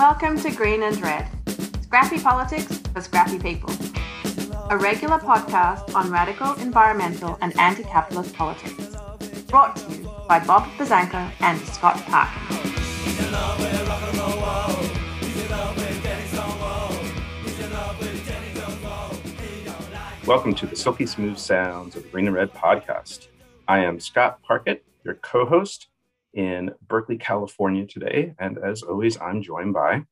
Welcome to Green and Red, scrappy politics for scrappy people. A regular podcast on radical environmental and anti capitalist politics. Brought to you by Bob Buzzanco and Scott Parkin. Welcome to the Silky Smooth Sounds of the Green and Red podcast. I am Scott Parkin, your co host in Berkeley, California today. And as always, I'm joined by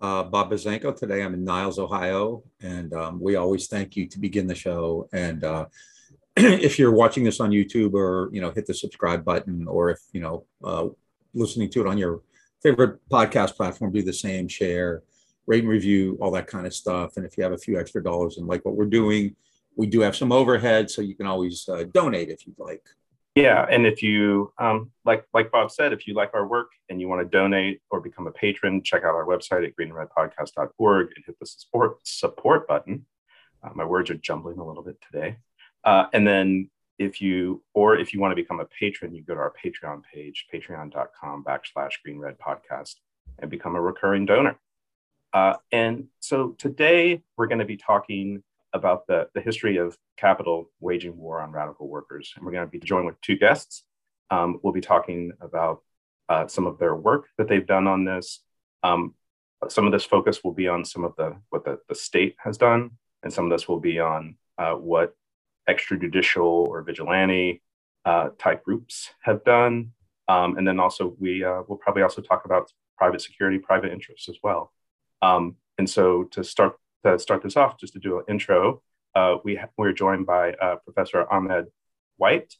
uh, Bob Buzzanco. Today I'm in Niles, Ohio. And um, we always thank you to begin the show. And uh, if you're watching this on YouTube or, you know, hit the subscribe button, or if, you know, uh, listening to it on your favorite podcast platform, do the same, share, rate and review, all that kind of stuff. And if you have a few extra dollars and like what we're doing, we do have some overhead, so you can always uh, donate if you'd like. Yeah, and if you um, like, like Bob said, if you like our work and you want to donate or become a patron, check out our website at greenredpodcast.org and hit the support support button. Uh, my words are jumbling a little bit today. Uh, and then if you or if you want to become a patron, you go to our Patreon page, patreon.com backslash greenred podcast, and become a recurring donor. Uh, and so today we're going to be talking about the, the history of capital waging war on radical workers. And we're going to be joined with two guests. Um, we'll be talking about uh, some of their work that they've done on this. Um, some of this focus will be on some of the what the, the state has done, and some of this will be on uh, what extrajudicial or vigilante uh, type groups have done. Um, and then also we uh, will probably also talk about private security, private interests as well. Um, and so to start to start this off, just to do an intro, uh, we ha- we're joined by uh, Professor Ahmed White.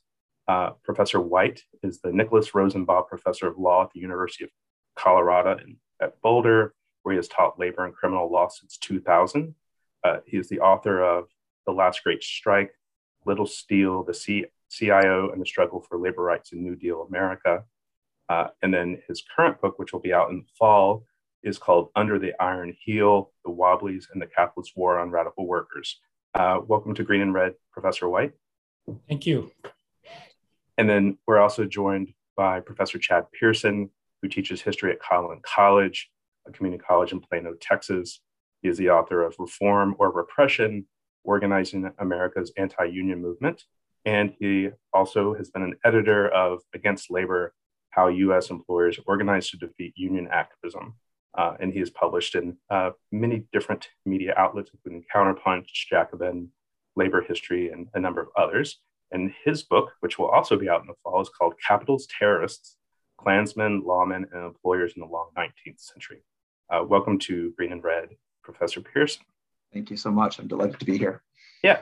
Uh, Professor White is the Nicholas Rosenbaum Professor of Law at the University of Colorado in, at Boulder, where he has taught labor and criminal law since 2000. Uh, he is the author of The Last Great Strike, Little Steel, the C- CIO, and the Struggle for Labor Rights in New Deal America. Uh, and then his current book, which will be out in the fall, is called Under the Iron Heel The Wobblies and the Capitalist War on Radical Workers. Uh, welcome to Green and Red, Professor White. Thank you. And then we're also joined by Professor Chad Pearson, who teaches history at Collin College, a community college in Plano, Texas. He is the author of Reform or Repression Organizing America's Anti Union Movement. And he also has been an editor of Against Labor How US Employers Organize to Defeat Union Activism. Uh, and he has published in uh, many different media outlets, including Counterpunch, Jacobin, Labor History, and a number of others. And his book, which will also be out in the fall, is called Capital's Terrorists Klansmen, Lawmen, and Employers in the Long 19th Century. Uh, welcome to Green and Red, Professor Pearson. Thank you so much. I'm delighted to be here. Yeah.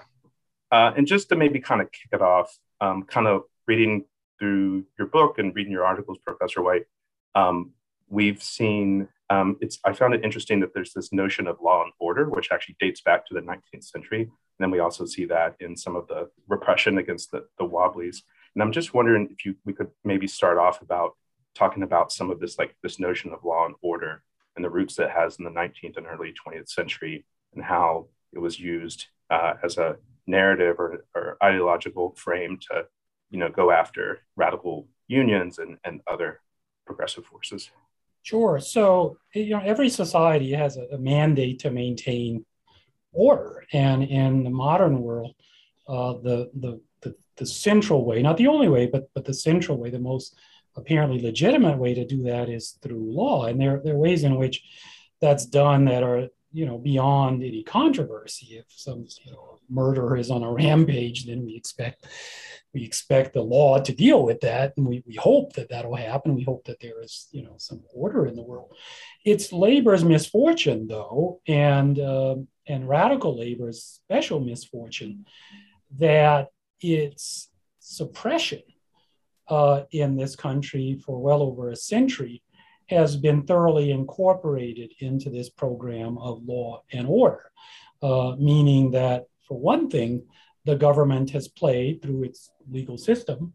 Uh, and just to maybe kind of kick it off, um, kind of reading through your book and reading your articles, Professor White, um, we've seen um, it's I found it interesting that there's this notion of law and order, which actually dates back to the 19th century. And then we also see that in some of the repression against the, the Wobblies. And I'm just wondering if you we could maybe start off about talking about some of this like this notion of law and order and the roots that has in the 19th and early 20th century and how it was used uh, as a narrative or, or ideological frame to you know go after radical unions and, and other progressive forces. Sure. So, you know, every society has a, a mandate to maintain order. And in the modern world, uh, the, the, the, the, central way, not the only way, but, but the central way, the most apparently legitimate way to do that is through law. And there, there are ways in which that's done that are, you know, beyond any controversy. If some you know, murderer is on a rampage, then we expect we expect the law to deal with that and we, we hope that that'll happen. We hope that there is you know some order in the world. It's labor's misfortune though and uh, and radical labor's special misfortune that its suppression uh, in this country for well over a century has been thoroughly incorporated into this program of law and order. Uh, meaning that for one thing the government has played through its legal system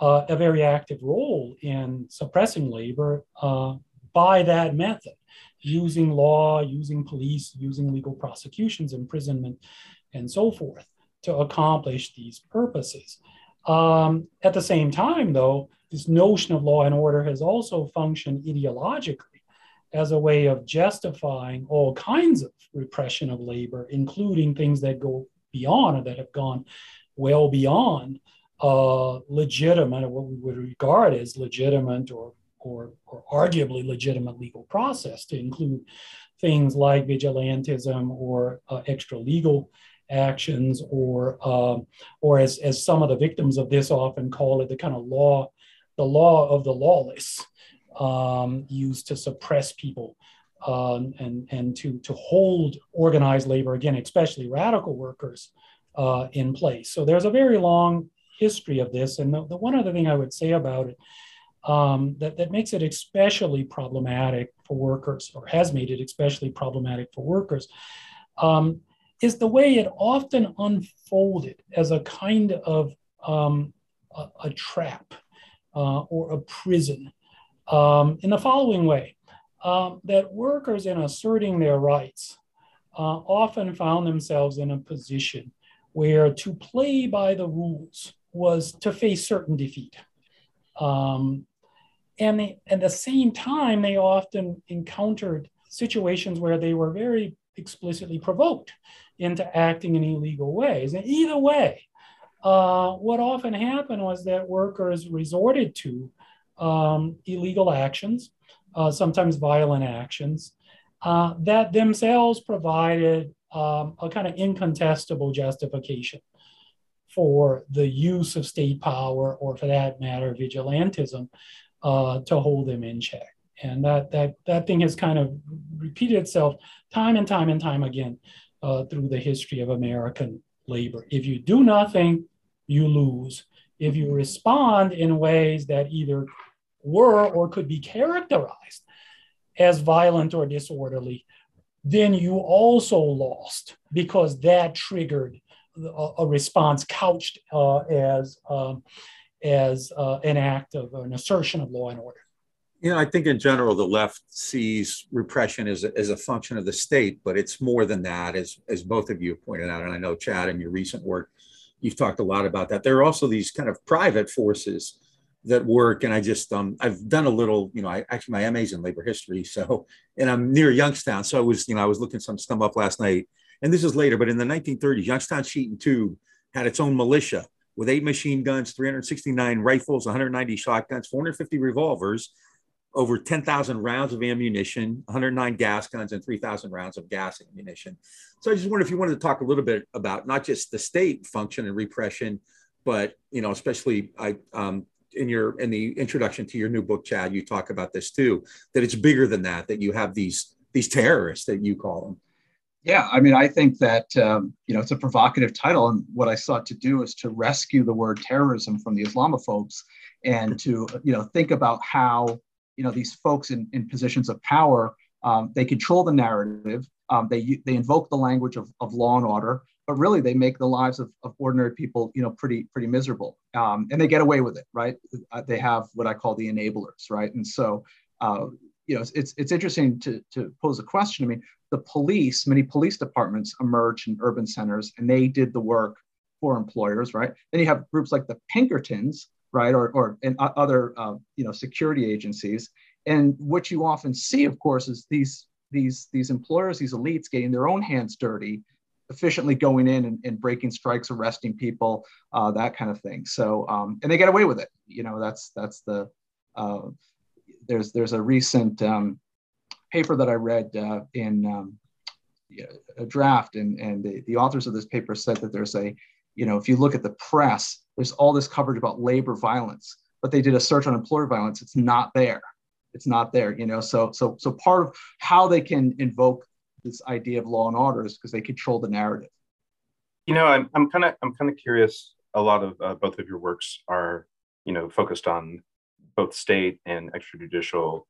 uh, a very active role in suppressing labor uh, by that method, using law, using police, using legal prosecutions, imprisonment, and so forth to accomplish these purposes. Um, at the same time, though, this notion of law and order has also functioned ideologically as a way of justifying all kinds of repression of labor, including things that go beyond or that have gone well beyond uh, legitimate or what we would regard as legitimate or, or, or arguably legitimate legal process to include things like vigilantism or uh, extra legal actions or um, or as, as some of the victims of this often call it the kind of law the law of the lawless um, used to suppress people um, and and to to hold organized labor again especially radical workers uh, in place. So there's a very long history of this. And the, the one other thing i would say about it um, that, that makes it especially problematic for workers or has made it especially problematic for workers um, is the way it often unfolded as a kind of um, a, a, trap uh, or a prison. Um, in the following way um, that workers, in asserting their rights, uh, often found themselves in a position where to play by the rules was to face certain defeat. Um, and they, at the same time, they often encountered situations where they were very explicitly provoked into acting in illegal ways. And either way, uh, what often happened was that workers resorted to um, illegal actions, uh, sometimes violent actions, uh, that themselves provided um, a kind of incontestable justification for the use of state power, or for that matter, vigilantism, uh, to hold them in check. And that, that, that thing has kind of repeated itself time and time and time again uh, through the history of American labor. If you do nothing, you lose. If you respond in ways that either were or could be characterized as violent or disorderly, then you also lost because that triggered a, a response couched uh, as um, as uh, an act of an assertion of law and order. You know, I think in general, the left sees repression as a, as a function of the state, but it's more than that, as, as both of you pointed out. And I know, Chad, in your recent work, you've talked a lot about that. There are also these kind of private forces that work. And I just, um, I've done a little, you know, I actually, my MA's in labor history. So, and I'm near Youngstown. So I was, you know, I was looking some stuff up last night. And this is later, but in the 1930s, Youngstown Sheet and Tube had its own militia with eight machine guns, 369 rifles, 190 shotguns, 450 revolvers, over 10,000 rounds of ammunition, 109 gas guns, and 3,000 rounds of gas ammunition. So I just wonder if you wanted to talk a little bit about not just the state function and repression, but you know, especially I um, in your in the introduction to your new book, Chad, you talk about this too. That it's bigger than that. That you have these these terrorists that you call them. Yeah, I mean, I think that um, you know it's a provocative title, and what I sought to do is to rescue the word terrorism from the Islamophobes, and to you know think about how you know these folks in, in positions of power um, they control the narrative um, they they invoke the language of, of law and order but really they make the lives of, of ordinary people you know pretty pretty miserable. Um, and they get away with it right? Uh, they have what i call the enablers right? And so uh, you know it's it's interesting to to pose a question. I mean the police many police departments emerged in urban centers and they did the work for employers right? Then you have groups like the pinkertons right, or, or in other uh, you know security agencies. And what you often see, of course, is these these these employers, these elites, getting their own hands dirty, efficiently going in and, and breaking strikes, arresting people, uh, that kind of thing. So um, and they get away with it. You know, that's that's the uh, there's there's a recent um, paper that I read uh, in um, a draft, and and the, the authors of this paper said that there's a you know if you look at the press there's all this coverage about labor violence, but they did a search on employer violence. It's not there. It's not there. You know, so so so part of how they can invoke this idea of law and order is because they control the narrative. You know, I'm I'm kind of I'm kind of curious. A lot of uh, both of your works are you know focused on both state and extrajudicial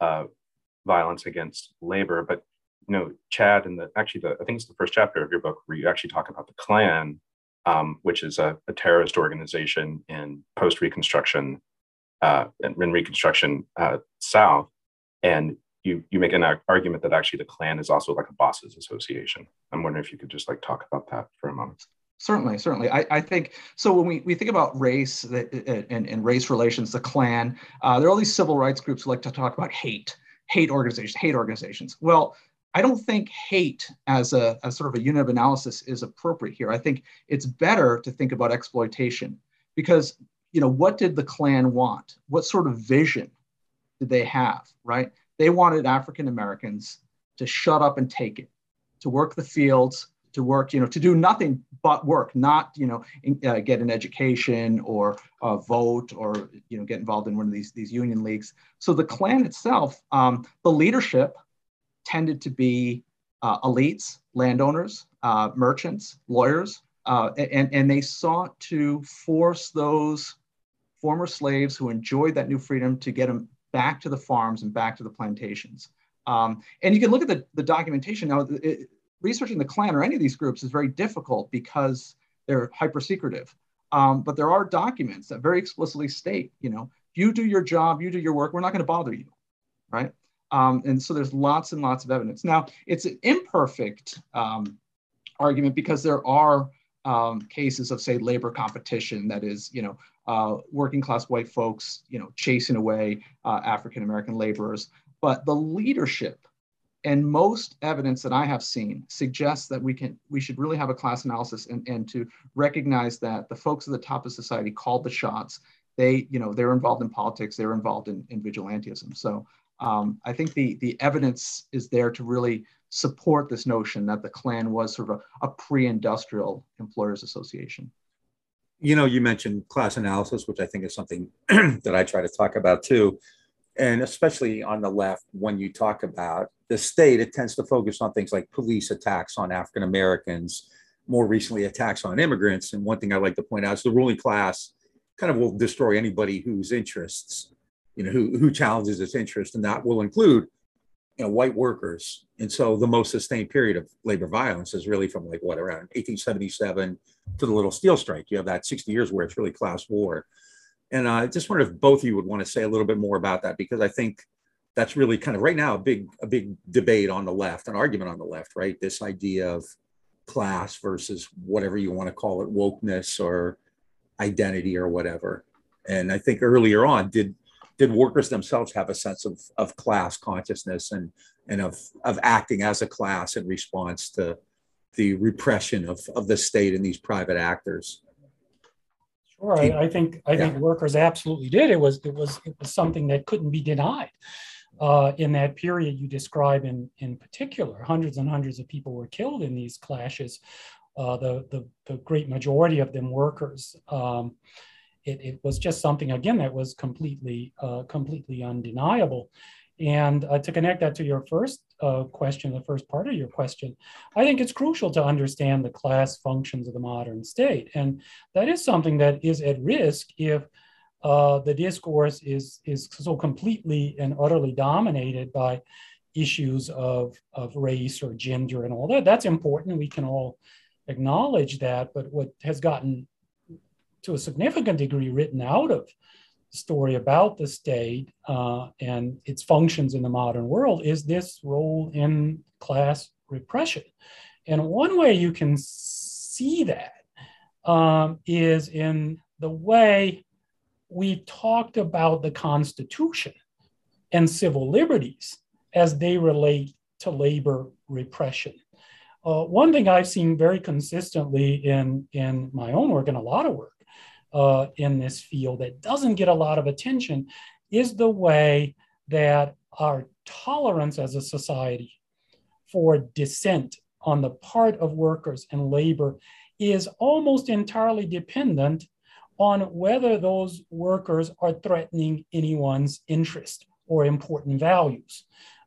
uh, violence against labor, but you know, Chad, and the actually the I think it's the first chapter of your book where you actually talk about the Klan um, which is a, a, terrorist organization in post Reconstruction uh, in Reconstruction uh, South, and you you make an argument that actually the Klan is also like a bosses association. I'm wondering if you could just like talk about that for a moment. Certainly, certainly. I, I think so. When we, we think about race and, and race relations, the Klan, uh, there are all these civil rights groups who like to talk about hate hate organizations, hate organizations. Well, I don't think hate as a as sort of a unit of analysis is appropriate here. I think it's better to think about exploitation because you know what did the Klan want? What sort of vision did they have? Right? They wanted African Americans to shut up and take it, to work the fields, to work, you know, to do nothing but work, not, you know, in, uh, get an education or uh, vote or, you know, get involved in one of these, these union leagues. So the Klan itself, um, the leadership tended to be uh, elites, landowners, uh, merchants, lawyers, uh, and, and they sought to force those former slaves who enjoyed that new freedom to get them back to the farms and back to the plantations. Um, and you can look at the, the documentation. Now, it, researching the Klan or any of these groups is very difficult because they're hyper secretive. Um, but there are documents that very explicitly state, you know, you do your job, you do your work, we're not going to bother you, right? Um, and so there's lots and lots of evidence. Now, it's an imperfect um, argument because there are um, cases of, say, labor competition that is, you know, uh, working class white folks, you know, chasing away uh, African American laborers. But the leadership and most evidence that I have seen suggests that we can we should really have a class analysis and, and to recognize that the folks at the top of society called the shots. They, you know, they're involved in politics, they're involved in, in vigilantism. So um, I think the the evidence is there to really support this notion that the Klan was sort of a, a pre-industrial employers association. You know, you mentioned class analysis, which I think is something that I try to talk about too and especially on the left, when you talk about the state, it tends to focus on things like police attacks on African Americans, more recently attacks on immigrants. And one thing I like to point out is the ruling class kind of will destroy anybody whose interests, you know, who, who challenges its interest, and that will include, you know, white workers. And so the most sustained period of labor violence is really from like what around 1877 to the Little Steel Strike. You have that 60 years where it's really class war. And uh, I just wonder if both of you would want to say a little bit more about that because I think that's really kind of right now a big a big debate on the left, an argument on the left, right? This idea of class versus whatever you want to call it, wokeness or identity or whatever. And I think earlier on, did did workers themselves have a sense of, of class consciousness and and of of acting as a class in response to the repression of, of the state and these private actors? Sure, I, I think I yeah. think workers absolutely did. It was it was it was something that couldn't be denied. Uh, in that period you describe in in particular, hundreds and hundreds of people were killed in these clashes. Uh, the, the the great majority of them workers. Um, it, it was just something again that was completely uh, completely undeniable. And uh, to connect that to your first uh, question, the first part of your question, I think it's crucial to understand the class functions of the modern state. And that is something that is at risk if uh, the discourse is, is so completely and utterly dominated by issues of, of race or gender and all that. That's important. We can all acknowledge that. But what has gotten to a significant degree written out of the story about the state uh, and its functions in the modern world is this role in class repression. And one way you can see that um, is in the way we talked about the Constitution and civil liberties as they relate to labor repression. Uh, one thing I've seen very consistently in, in my own work and a lot of work uh, in this field that doesn't get a lot of attention is the way that our tolerance as a society for dissent on the part of workers and labor is almost entirely dependent on whether those workers are threatening anyone's interest or important values.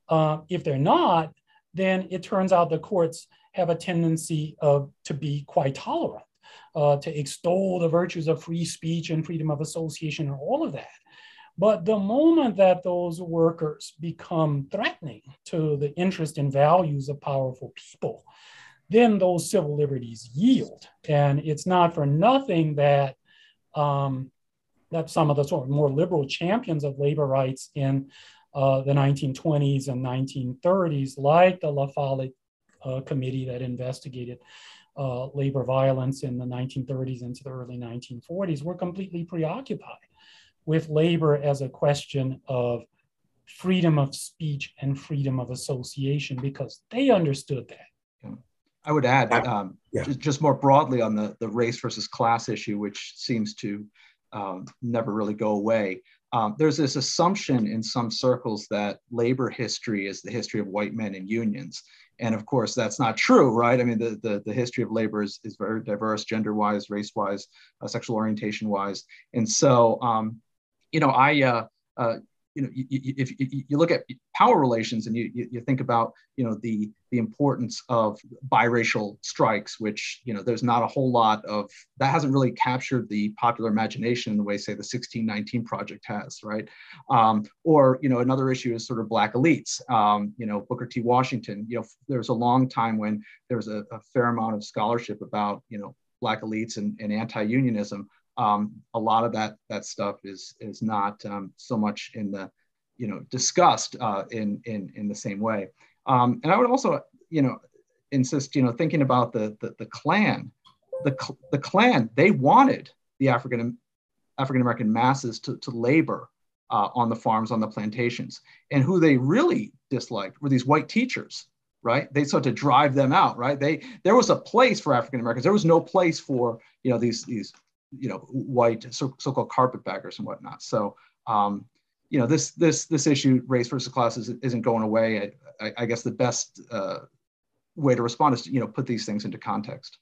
Uh, if they're not, then it turns out the courts have a tendency of, to be quite tolerant uh, to extol the virtues of free speech and freedom of association and all of that. But the moment that those workers become threatening to the interest and values of powerful people, then those civil liberties yield. And it's not for nothing that um, that some of the sort of more liberal champions of labor rights in uh, the 1920s and 1930s, like the La Follette uh, committee that investigated uh, labor violence in the 1930s into the early 1940s were completely preoccupied with labor as a question of freedom of speech and freedom of association because they understood that. Yeah. I would add, um, yeah. just, just, more broadly on the, the race versus class issue, which seems to um, never really go away. Um, there's this assumption in some circles that labor history is the history of white men and unions. And of course, that's not true, right? I mean, the, the, the history of labor is, is very diverse, gender wise, race wise, uh, sexual orientation wise. And so, um, you know, I, uh, uh, you know, you, you, if you look at power relations and you, you think about, you know, the, the importance of biracial strikes, which, you know, there's not a whole lot of, that hasn't really captured the popular imagination in the way, say, the 1619 Project has, right? Um, or, you know, another issue is sort of Black elites. Um, you know, Booker T. Washington, you know, there was a long time when there was a, a fair amount of scholarship about, you know, Black elites and, and anti-unionism um, a lot of that that stuff is is not um, so much in the you know discussed uh, in in in the same way. Um, and I would also you know insist you know thinking about the the, the Klan, the the Klan they wanted the African African American masses to to labor uh, on the farms on the plantations, and who they really disliked were these white teachers right? They sought to drive them out right? They there was a place for african americans. There was no place for you know these these you know white so, so-called carpetbaggers and whatnot. So um, you know this this this issue race versus class isn't going away. I, I, guess the best uh, way to respond is to you know put these things into context.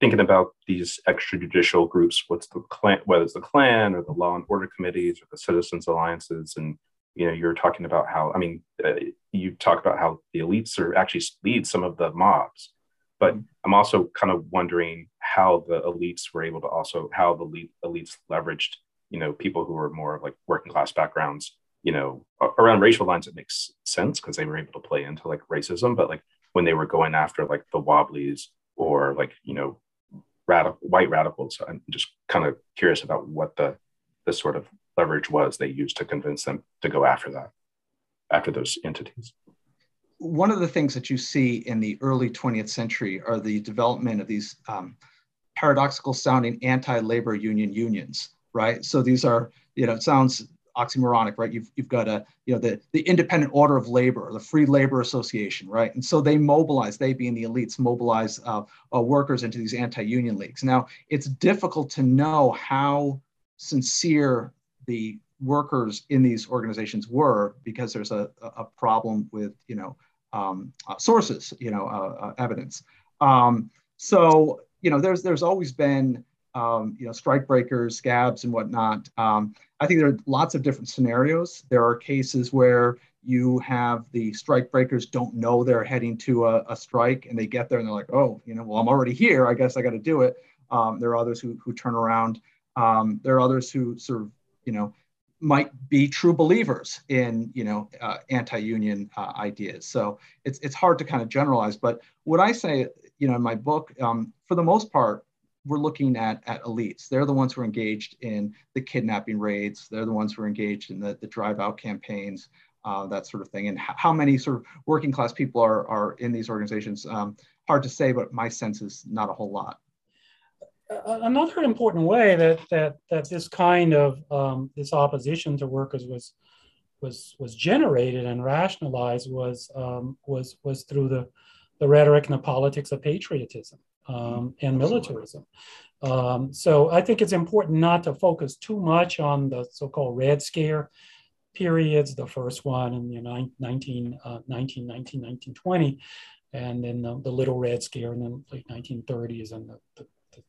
Thinking about these extrajudicial groups what's the Klan whether it's the Klan or the law and order committees or the citizens alliances and you know you're talking about how i mean uh, you talk about how the elites are actually lead some of the mobs. But i'm also kind of wondering how the elites were able to also how the elites leveraged you know people who were more of like working class backgrounds you know around racial lines it makes sense because they were able to play into like racism. But like when they were going after like the wobblies or like you know radical white radicals i'm just kind of curious about what the the sort of leverage was they used to convince them to go after that after those entities. One of the things that you see in the early 20th century are the development of these um, paradoxical sounding anti-labor union unions, right? So these are, you know, it sounds oxymoronic, right? You've, you've got a, you know, the, the independent order of labor, the free labor association, right? And so they mobilize, they being the elites, mobilize uh, uh, workers into these anti-union leagues. Now, it's difficult to know how sincere the workers in these organizations were because there's a, a problem with, you know, um, uh, sources, you know, uh, uh, evidence. Um, so you know, there's there's always been um, you know strike breakers, scabs, and whatnot. Um, I think there are lots of different scenarios. There are cases where you have the strike breakers don't know they're heading to a, a, strike and they get there and they're like, oh, you know, well, I'm already here. I guess I got to do it. Um, there are others who, who turn around. Um, there are others who sort of, you know, might be true believers in, you know, uh, anti-union uh, ideas. So it's, it's hard to kind of generalize. But what I say you know, in my book, um, for the most part, we're looking at, at elites. They're the ones who are engaged in the kidnapping raids. They're the ones who are engaged in the, the drive out campaigns, uh, that sort of thing. And how many sort of working class people are, are in these organizations? Um, hard to say, but my sense is not a whole lot. Another important way that that that this kind of um, this opposition to workers was was was generated and rationalized was um, was was through the the rhetoric and the politics of patriotism um, and militarism. Um, so I think it's important not to focus too much on the so-called Red Scare periods, the first one in the 19, uh, 19, 19, 1920, and then the, the, Little Red Scare in the late 1930s and the, the, the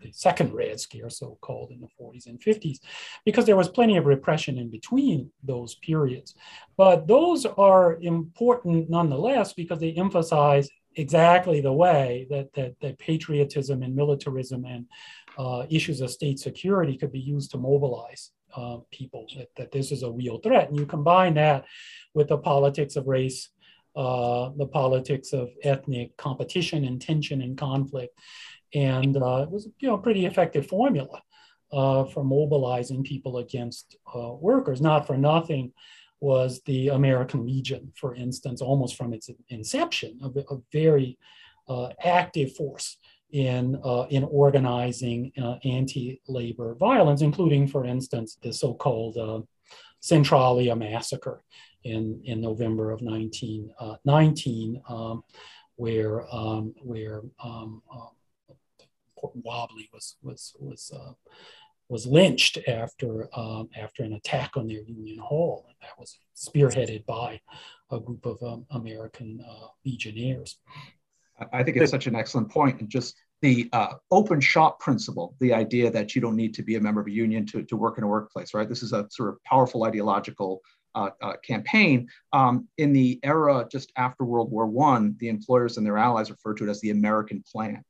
the second Red Scare, so called in the 40s and 50s, because there was plenty of repression in between those periods. But those are important nonetheless because they emphasize exactly the way that, that, that patriotism and militarism and uh, issues of state security could be used to mobilize uh, people, that, that this is a real threat. And you combine that with the politics of race, uh, the politics of ethnic competition and tension and conflict, and uh, it was you know a pretty effective formula uh, for mobilizing people against uh, workers. Not for nothing was the American Legion, for instance, almost from its inception, a, a very uh, active force in uh, in organizing anti-labor violence, including, for instance, the so-called Centralia massacre in, in November of 1919, uh, um, where, um, where um, Wobbly was, was, was, uh, was lynched after, um, after an attack on their Union Hall. And that was spearheaded by a group of um, American uh, legionnaires. I think it's such an excellent point, and just the uh, open shop principle, the idea that you don't need to be a member of a union to, to work in a workplace, right? This is a sort of powerful ideological uh, uh, campaign. Um, in the era just after World War One, the employers and their allies referred to it as the American Plan.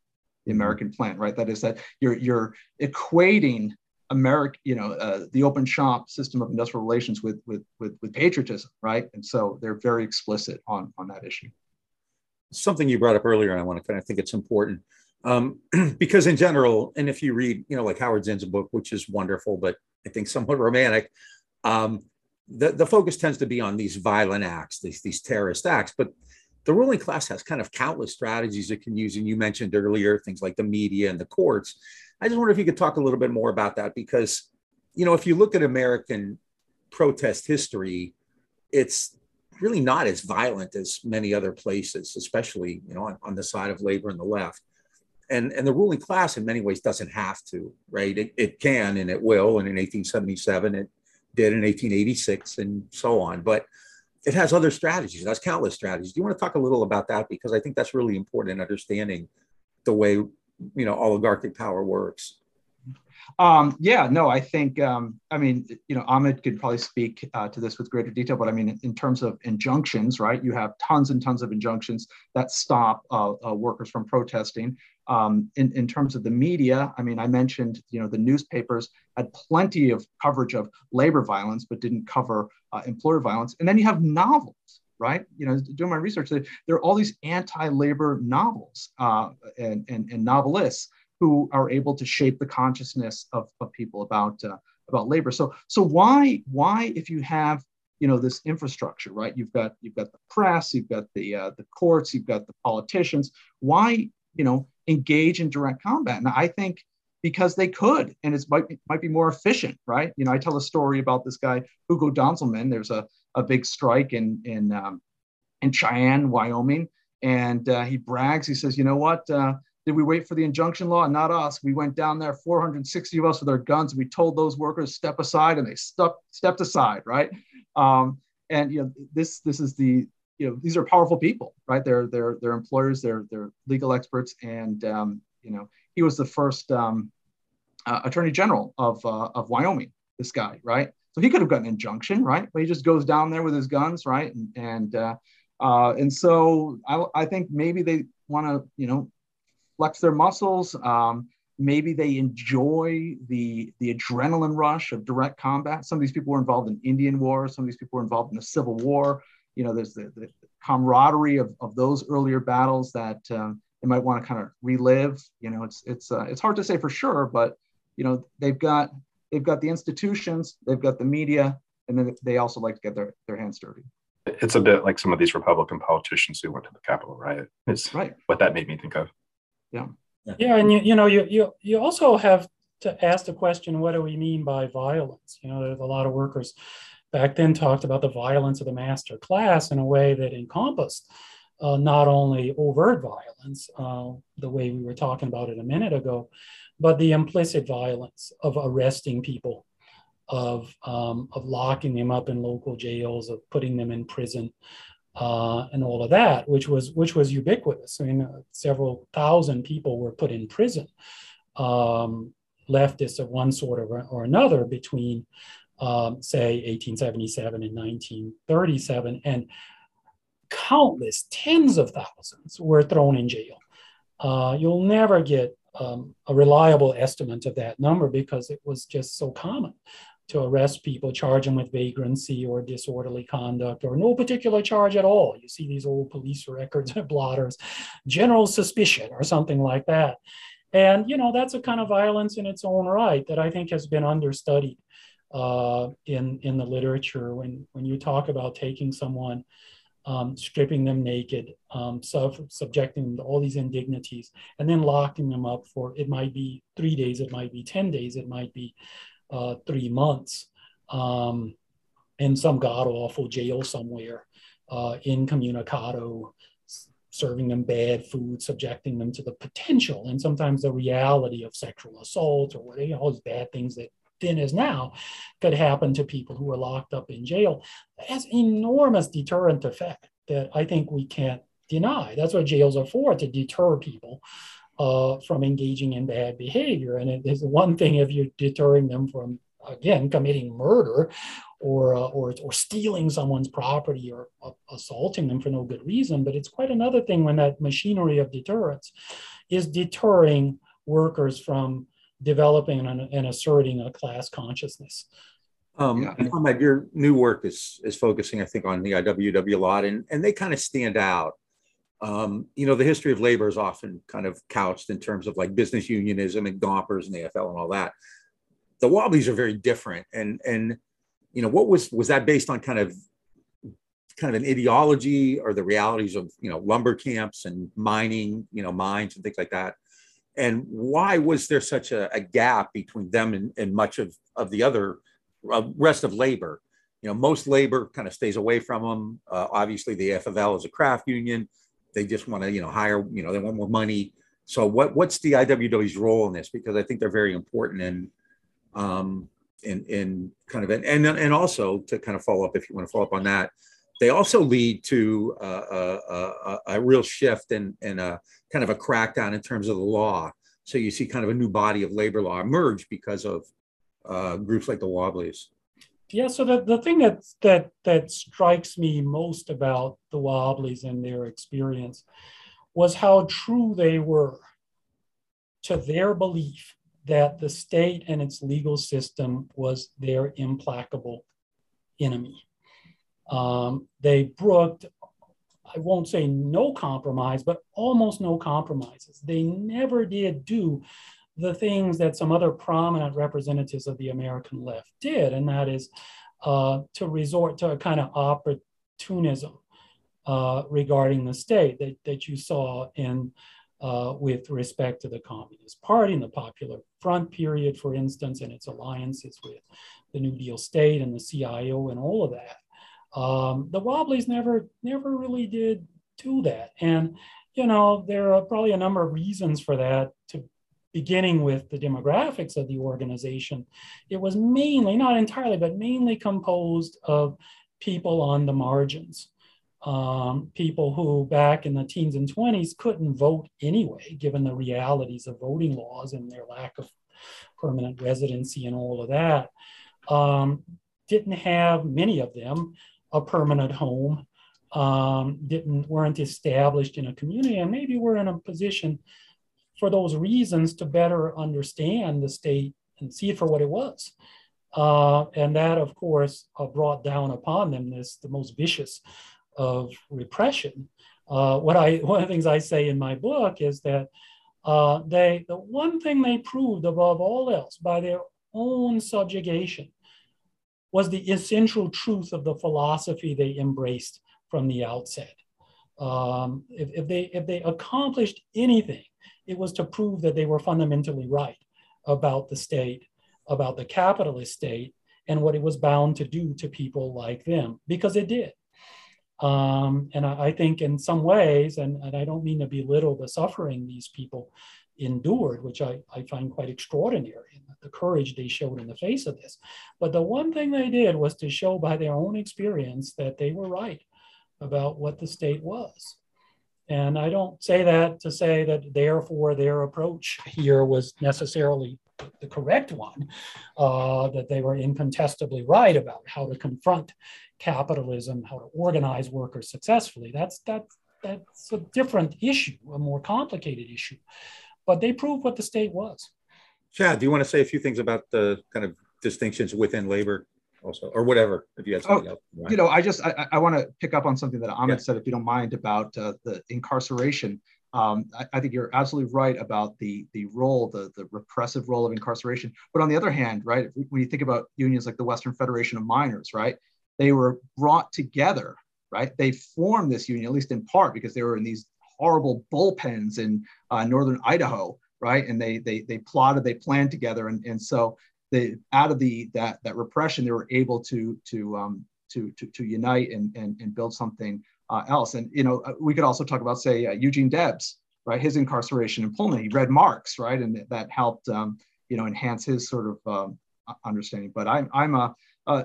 The mm-hmm. American Plan, right? That is that you're you're equating America, you know, uh, the open shop system of industrial relations with, with with with patriotism, right? And so they're very explicit on on that issue. Something you brought up earlier, and I want to kind of think it's important um, because in general, and if you read, you know, like Howard Zinn's book, which is wonderful, but I think somewhat romantic, um, the, the focus tends to be on these violent acts, these, these terrorist acts. But the ruling class has kind of countless strategies it can use. And you mentioned earlier things like the media and the courts. I just wonder if you could talk a little bit more about that because, you know, if you look at American protest history, it's really not as violent as many other places, especially, you know, on, on the side of labor and the left and and the ruling class in many ways doesn't have to right it, it can and it will and in 1877 it did in 1886 and so on but it has other strategies it has countless strategies. Do you want to talk a little about that? Because i think that's really important in understanding the way you know oligarchic power works. Um, yeah, no, I think, um, I mean, you know, Ahmed could probably speak uh, to this with greater detail, but I mean, in, terms of injunctions, right, you have tons and tons of injunctions that stop uh, uh, workers from protesting. Um, in, in terms of the media, I mean, I mentioned, you know, the newspapers had plenty of coverage of labor violence, but didn't cover uh, employer violence. And then you have novels, right? You know, doing my research, there are all these anti-labor novels uh, and, and, and novelists who are able to shape the consciousness of, of people about uh, about labor. So so why why if you have you know this infrastructure right you've got you've got the press you've got the uh, the courts you've got the politicians why you know engage in direct combat and i think because they could and it might be, might be more efficient right you know i tell a story about this guy hugo donzelman there's a, a big strike in in um, in cheyenne wyoming and uh, he brags he says you know what uh, did we wait for the injunction law? Not us. We went down there, 460 of us with our guns. We told those workers step aside, and they stuck stepped aside, right? Um, and you know, this this is the you know these are powerful people, right? They're they're they're employers, they're they're legal experts, and um, you know he was the first um, uh, attorney general of uh, of Wyoming. This guy, right? So he could have gotten an injunction, right? But he just goes down there with his guns, right? And and uh, uh, and so I, I think maybe they want to you know flex their muscles. Um, maybe they enjoy the the adrenaline rush of direct combat. Some of these people were involved in Indian War. Some of these people were involved in the Civil War. You know, there's the, the camaraderie of, of those earlier battles that um, they might want to kind of relive. You know, it's it's uh, it's hard to say for sure, but you know, they've got they've got the institutions, they've got the media, and then they also like to get their their hands dirty. It's a bit like some of these Republican politicians who went to the Capitol riot. It's right. what that made me think of yeah yeah and you, you know you, you you also have to ask the question what do we mean by violence you know there's a lot of workers back then talked about the violence of the master class in a way that encompassed uh, not only overt violence uh, the way we were talking about it a minute ago but the implicit violence of arresting people of um, of locking them up in local jails of putting them in prison uh, and all of that, which was which was ubiquitous. I mean, uh, several thousand people were put in prison, um, leftists of one sort or, or another between, um, say, 1877 and 1937, and countless tens of thousands were thrown in jail. Uh, you'll never get um, a reliable estimate of that number because it was just so common to arrest people, charge them with vagrancy or disorderly conduct or no particular charge at all. You see these old police records and blotters, general suspicion or something like that. And, you know, that's a kind of violence in its own right that I think has been understudied uh, in, in the literature. When, when you talk about taking someone, um, stripping them naked, um, sub- subjecting them to all these indignities, and then locking them up for it might be three days, it might be 10 days, it might be uh, three months. Um, in some god awful jail somewhere, uh, incommunicado, serving them bad food, subjecting them to the potential and sometimes the reality of sexual assault or you know, all these bad things that then is now could happen to people who are locked up in jail. Has enormous deterrent effect that I think we can't deny. That's what jails are for, to deter people uh, from engaging in bad behavior. And it is one thing if you're deterring them from, again, committing murder or, uh, or, or stealing someone's property or uh, assaulting them for no good reason. But it's quite another thing when that machinery of deterrence is deterring workers from developing and, and asserting a class consciousness. Um, yeah. your new work is is focusing, I think, on the IWW a lot, and and they kind of stand out. Um, you know, the history of labor is often kind of couched in terms of like business unionism and Gompers and the AFL and all that. The Wobblies are very different, and and you know, what was was that based on kind of kind of an ideology or the realities of you know lumber camps and mining, you know, mines and things like that? And why was there such a, a gap between them and, and much of of the other uh, rest of labor? You know, most labor kind of stays away from them. Uh, obviously, the AFL is a craft union they just want to, you know, hire, you know, they want more money. So what what's the IWW's role in this? Because I think they're very important in um in in kind of and, and also to kind of follow up if you want to follow up on that, they also lead to a, a, a, a real shift and and a kind of a crackdown in terms of the law. So you see kind of a new body of labor law emerge because of uh, groups like the Wobblies. Yeah, so the, the thing that that that strikes me most about the Wobblies and their experience was how true they were to their belief that the state and its legal system was their implacable enemy. Um, they brooked, I won't say no compromise, but almost no compromises. They never did do the things that some other prominent representatives of the American left did, and that is uh, to resort to a kind of opportunism uh, regarding the state that, that you saw in uh, with respect to the Communist Party and the Popular Front period, for instance, and its alliances with the New Deal state and the CIO and all of that. Um, the Wobblies never never really did do that, and you know there are probably a number of reasons for that. To beginning with the demographics of the organization, it was mainly, not entirely, but mainly composed of people on the margins. Um, people who back in the teens and 20s couldn't vote anyway, given the realities of voting laws and their lack of permanent residency and all of that. Um, didn't have many of them a permanent home, um, didn't weren't established in a community, and maybe were in a position for those reasons to better understand the state and see it for what it was. Uh, and that, of course, uh, brought down upon them this the most vicious of repression. Uh, what I one of the things I say in my book is that uh, they the one thing they proved above all else by their own subjugation was the essential truth of the philosophy they embraced from the outset. Um, if, if, they if they accomplished anything it was to prove that they were fundamentally right about the state, about the capitalist state, and what it was bound to do to people like them, because it did. Um, and I, I, think in some ways, and, and, I don't mean to belittle the suffering these people endured, which I, I find quite extraordinary, the courage they showed in the face of this. But the one thing they did was to show by their own experience that they were right about what the state was. And I don't say that to say that therefore their approach here was necessarily the correct one, uh, that they were incontestably right about how to confront capitalism, how to organize workers successfully. That's that's that's a different issue, a more complicated issue. But they proved what the state was. Chad, do you want to say a few things about the kind of distinctions within labor also, or whatever, if you had something oh, else. You know, I just, I, I want to pick up on something that Ahmed yeah. said, if you don't mind, about uh, the incarceration. Um, I, I, think you're absolutely right about the the role, the the repressive role of incarceration. But on the other hand, right, when you think about unions like the Western Federation of Miners, right, they were brought together, right? They formed this union, at least in part, because they were in these horrible bullpens in uh, northern Idaho, right? And they they they plotted, they planned together, and and so the out of the that that repression, they were able to to um, to, to, to unite and, and, and build something uh, else. And, you know, we could also talk about, say, Eugene Debs, right? His incarceration in Pullman, he read Marx, right? And that helped, um, you know, enhance his sort of um, understanding. But I'm, I'm a, uh,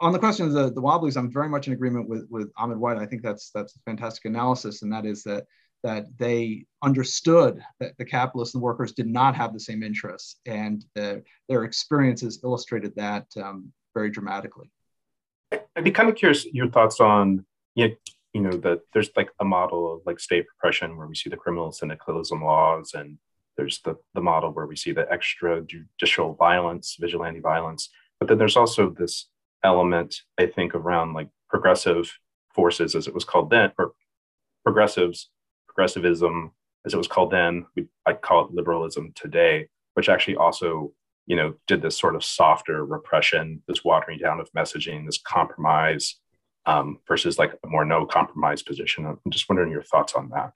on the question of the, the Wobblies, I'm very much in agreement with, with Ahmed White. I think that's that's a fantastic analysis, and that is that that they understood that the capitalists and workers did not have the same interests, and the, their experiences illustrated that um, very dramatically. I'd be kind of curious your thoughts on you know, you know that there's like a model of like state repression where we see the criminal syndicalism laws and there's the, the model where we see the extrajudicial violence vigilante violence but then there's also this element, I think, around like progressive forces, as it was called then, or progressives, progressivism, as it was called then. We, I call it liberalism today, which actually also, you know, did this sort of softer repression, this watering down of messaging, this compromise um, versus like a more no compromise position. I'm just wondering your thoughts on that.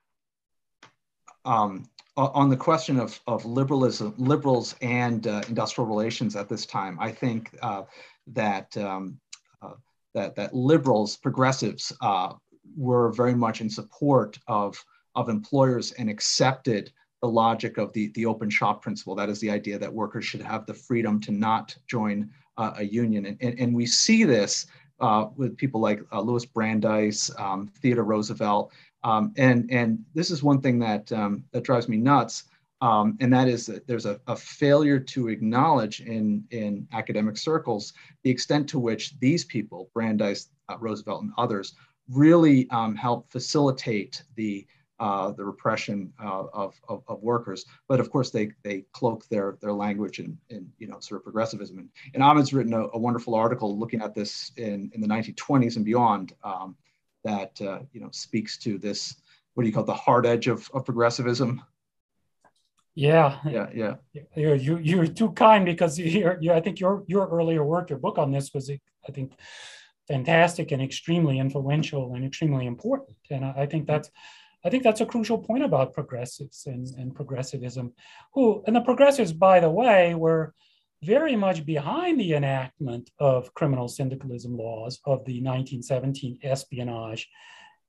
Um, on the question of, of liberalism, liberals and uh, industrial relations at this time, I think uh, that um, uh, that that liberals, progressives, uh, were very much in support of of employers and accepted the logic of the the open shop principle. That is the idea that workers should have the freedom to not join uh, a union, and, and, and we see this. Uh, with people like uh, Louis Brandeis, um, Theodore Roosevelt, um, and and this is one thing that um, that drives me nuts um, and that is that there's a, a, failure to acknowledge in, in academic circles the extent to which these people, Brandeis, uh, Roosevelt, and others, really um, help facilitate the uh, the repression uh, of, of, of, workers. But of course, they they cloak their their language in, in you know sort of progressivism. And, and Ahmed's written a, a wonderful article looking at this in, in the 1920s and beyond um, that uh, you know speaks to this what do you call it, the hard edge of, of progressivism yeah, yeah, yeah. You're you you're too kind because you you I think your your earlier work, your book on this was I think fantastic and extremely influential and extremely important. And I, I think that's I think that's a crucial point about progressives and, and progressivism, who and the progressives, by the way, were very much behind the enactment of criminal syndicalism laws of the 1917 espionage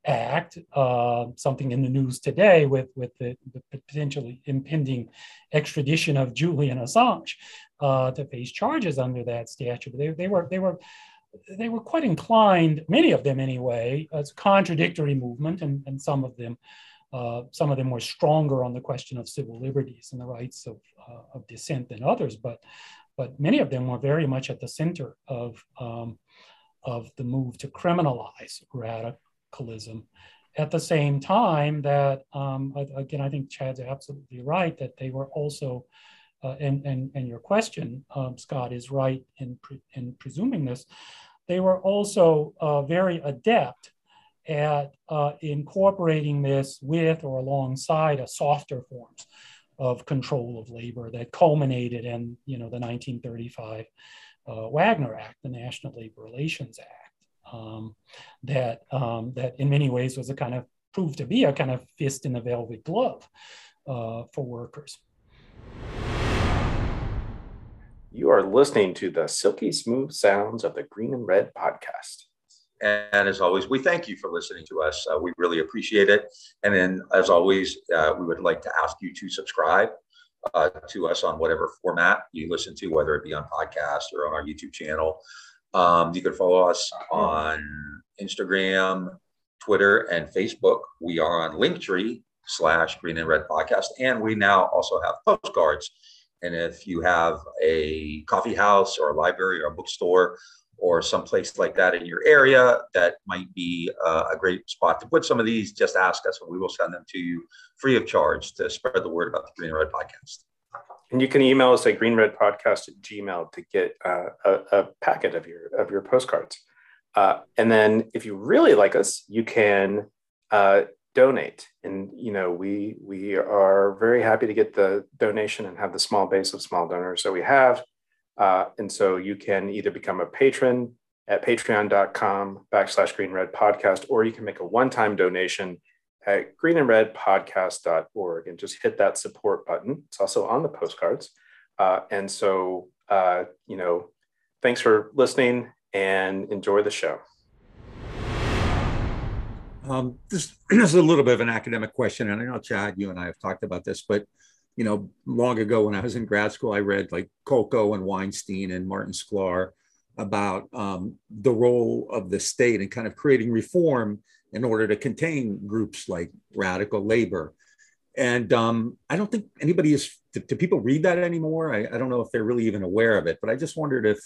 Act, uh, something in the news today with, with the, the, potentially impending extradition of Julian Assange uh, to face charges under that statute. They, they, were, they, were, they were quite inclined, many of them anyway, as contradictory movement, and, and some of them uh, some of them were stronger on the question of civil liberties and the rights of, uh, of dissent than others, but, but many of them were very much at the center of, um, of the move to criminalize radicalism. At the same time, that um, again, I think Chad's absolutely right that they were also, uh, and, and and your question, um, Scott, is right in pre- in presuming this. They were also uh, very adept at uh, incorporating this with or alongside a softer forms of control of labor that culminated in you know the 1935 uh, Wagner Act, the National Labor Relations Act um, that um, that in many ways was a kind of proved to be a kind of fist in the velvet glove uh, for workers. You are listening to the silky smooth sounds of the Green and Red podcast. And as always, we thank you for listening to us. Uh, we really appreciate it. And then, as always, uh, we would like to ask you to subscribe uh, to us on whatever format you listen to, whether it be on podcast or on our YouTube channel. Um, you can follow us on Instagram, Twitter, and Facebook. We are on Linktree slash Green and Red Podcast, and we now also have postcards. And if you have a coffee house or a library or a bookstore or someplace like that in your area that might be uh, a great spot to put some of these, just ask us and we will send them to you free of charge to spread the word about the Green Red Podcast. And you can email us at greenredpodcast at gmail to get uh, a, a, packet of your of your postcards. Uh, and then if you really like us, you can uh, donate. And you know, we we are very happy to get the donation and have the small base of small donors that we have. Uh, and so you can either become a patron at patreon.com backslash green red podcast, or you can make a one-time donation at green and red podcast.org and just hit that support button. It's also on the postcards. Uh, and so, uh, you know, thanks for listening and enjoy the show. Um, this, this is a little bit of an academic question, and I know Chad, you and I have talked about this, but you know, long ago when I was in grad school, I read like Kolko and Weinstein and Martin Sklar about um, the role of the state and kind of creating reform in order to contain groups like radical labor. And um, I don't think anybody is, do, do people read that anymore? I, I, don't know if they're really even aware of it, but I just wondered if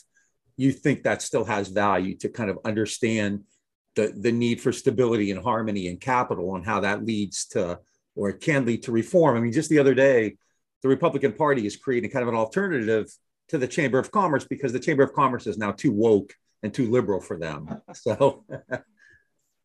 you think that still has value to kind of understand the, the need for stability and harmony and capital and how that leads to, or it can lead to reform. I mean, just the other day, the Republican Party is creating kind of an alternative to the Chamber of Commerce because the Chamber of Commerce is now too woke and too liberal for them. So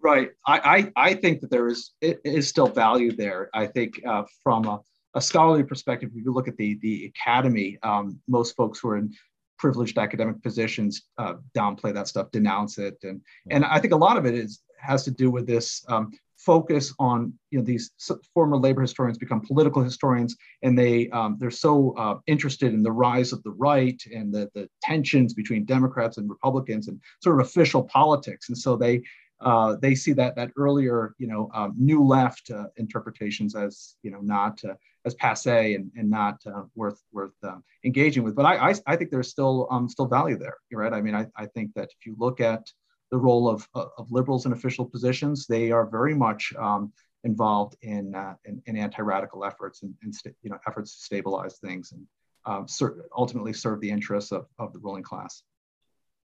Right. I, I, I think that there is it is still value there. I think uh, from a, a, scholarly perspective, if you look at the the academy, um, most folks who are in privileged academic positions uh, downplay that stuff, denounce it, and and I think a lot of it is has to do with this um, focus on you know these former labor historians become political historians and they um, they're so uh, interested in the rise of the right and the, the tensions between democrats and republicans and sort of official politics. And so they uh, they see that that earlier, you know, um, new left uh, interpretations as you know not uh, as passe and, and not uh, worth worth uh, engaging with. But I, I, I think there's still um, still value there. Right. I mean, I, I think that if you look at the role of, of liberals in official positions, they are very much um, involved in, in, in anti-radical efforts and, and you know efforts to stabilize things and um, ser- ultimately serve the interests of, of the ruling class.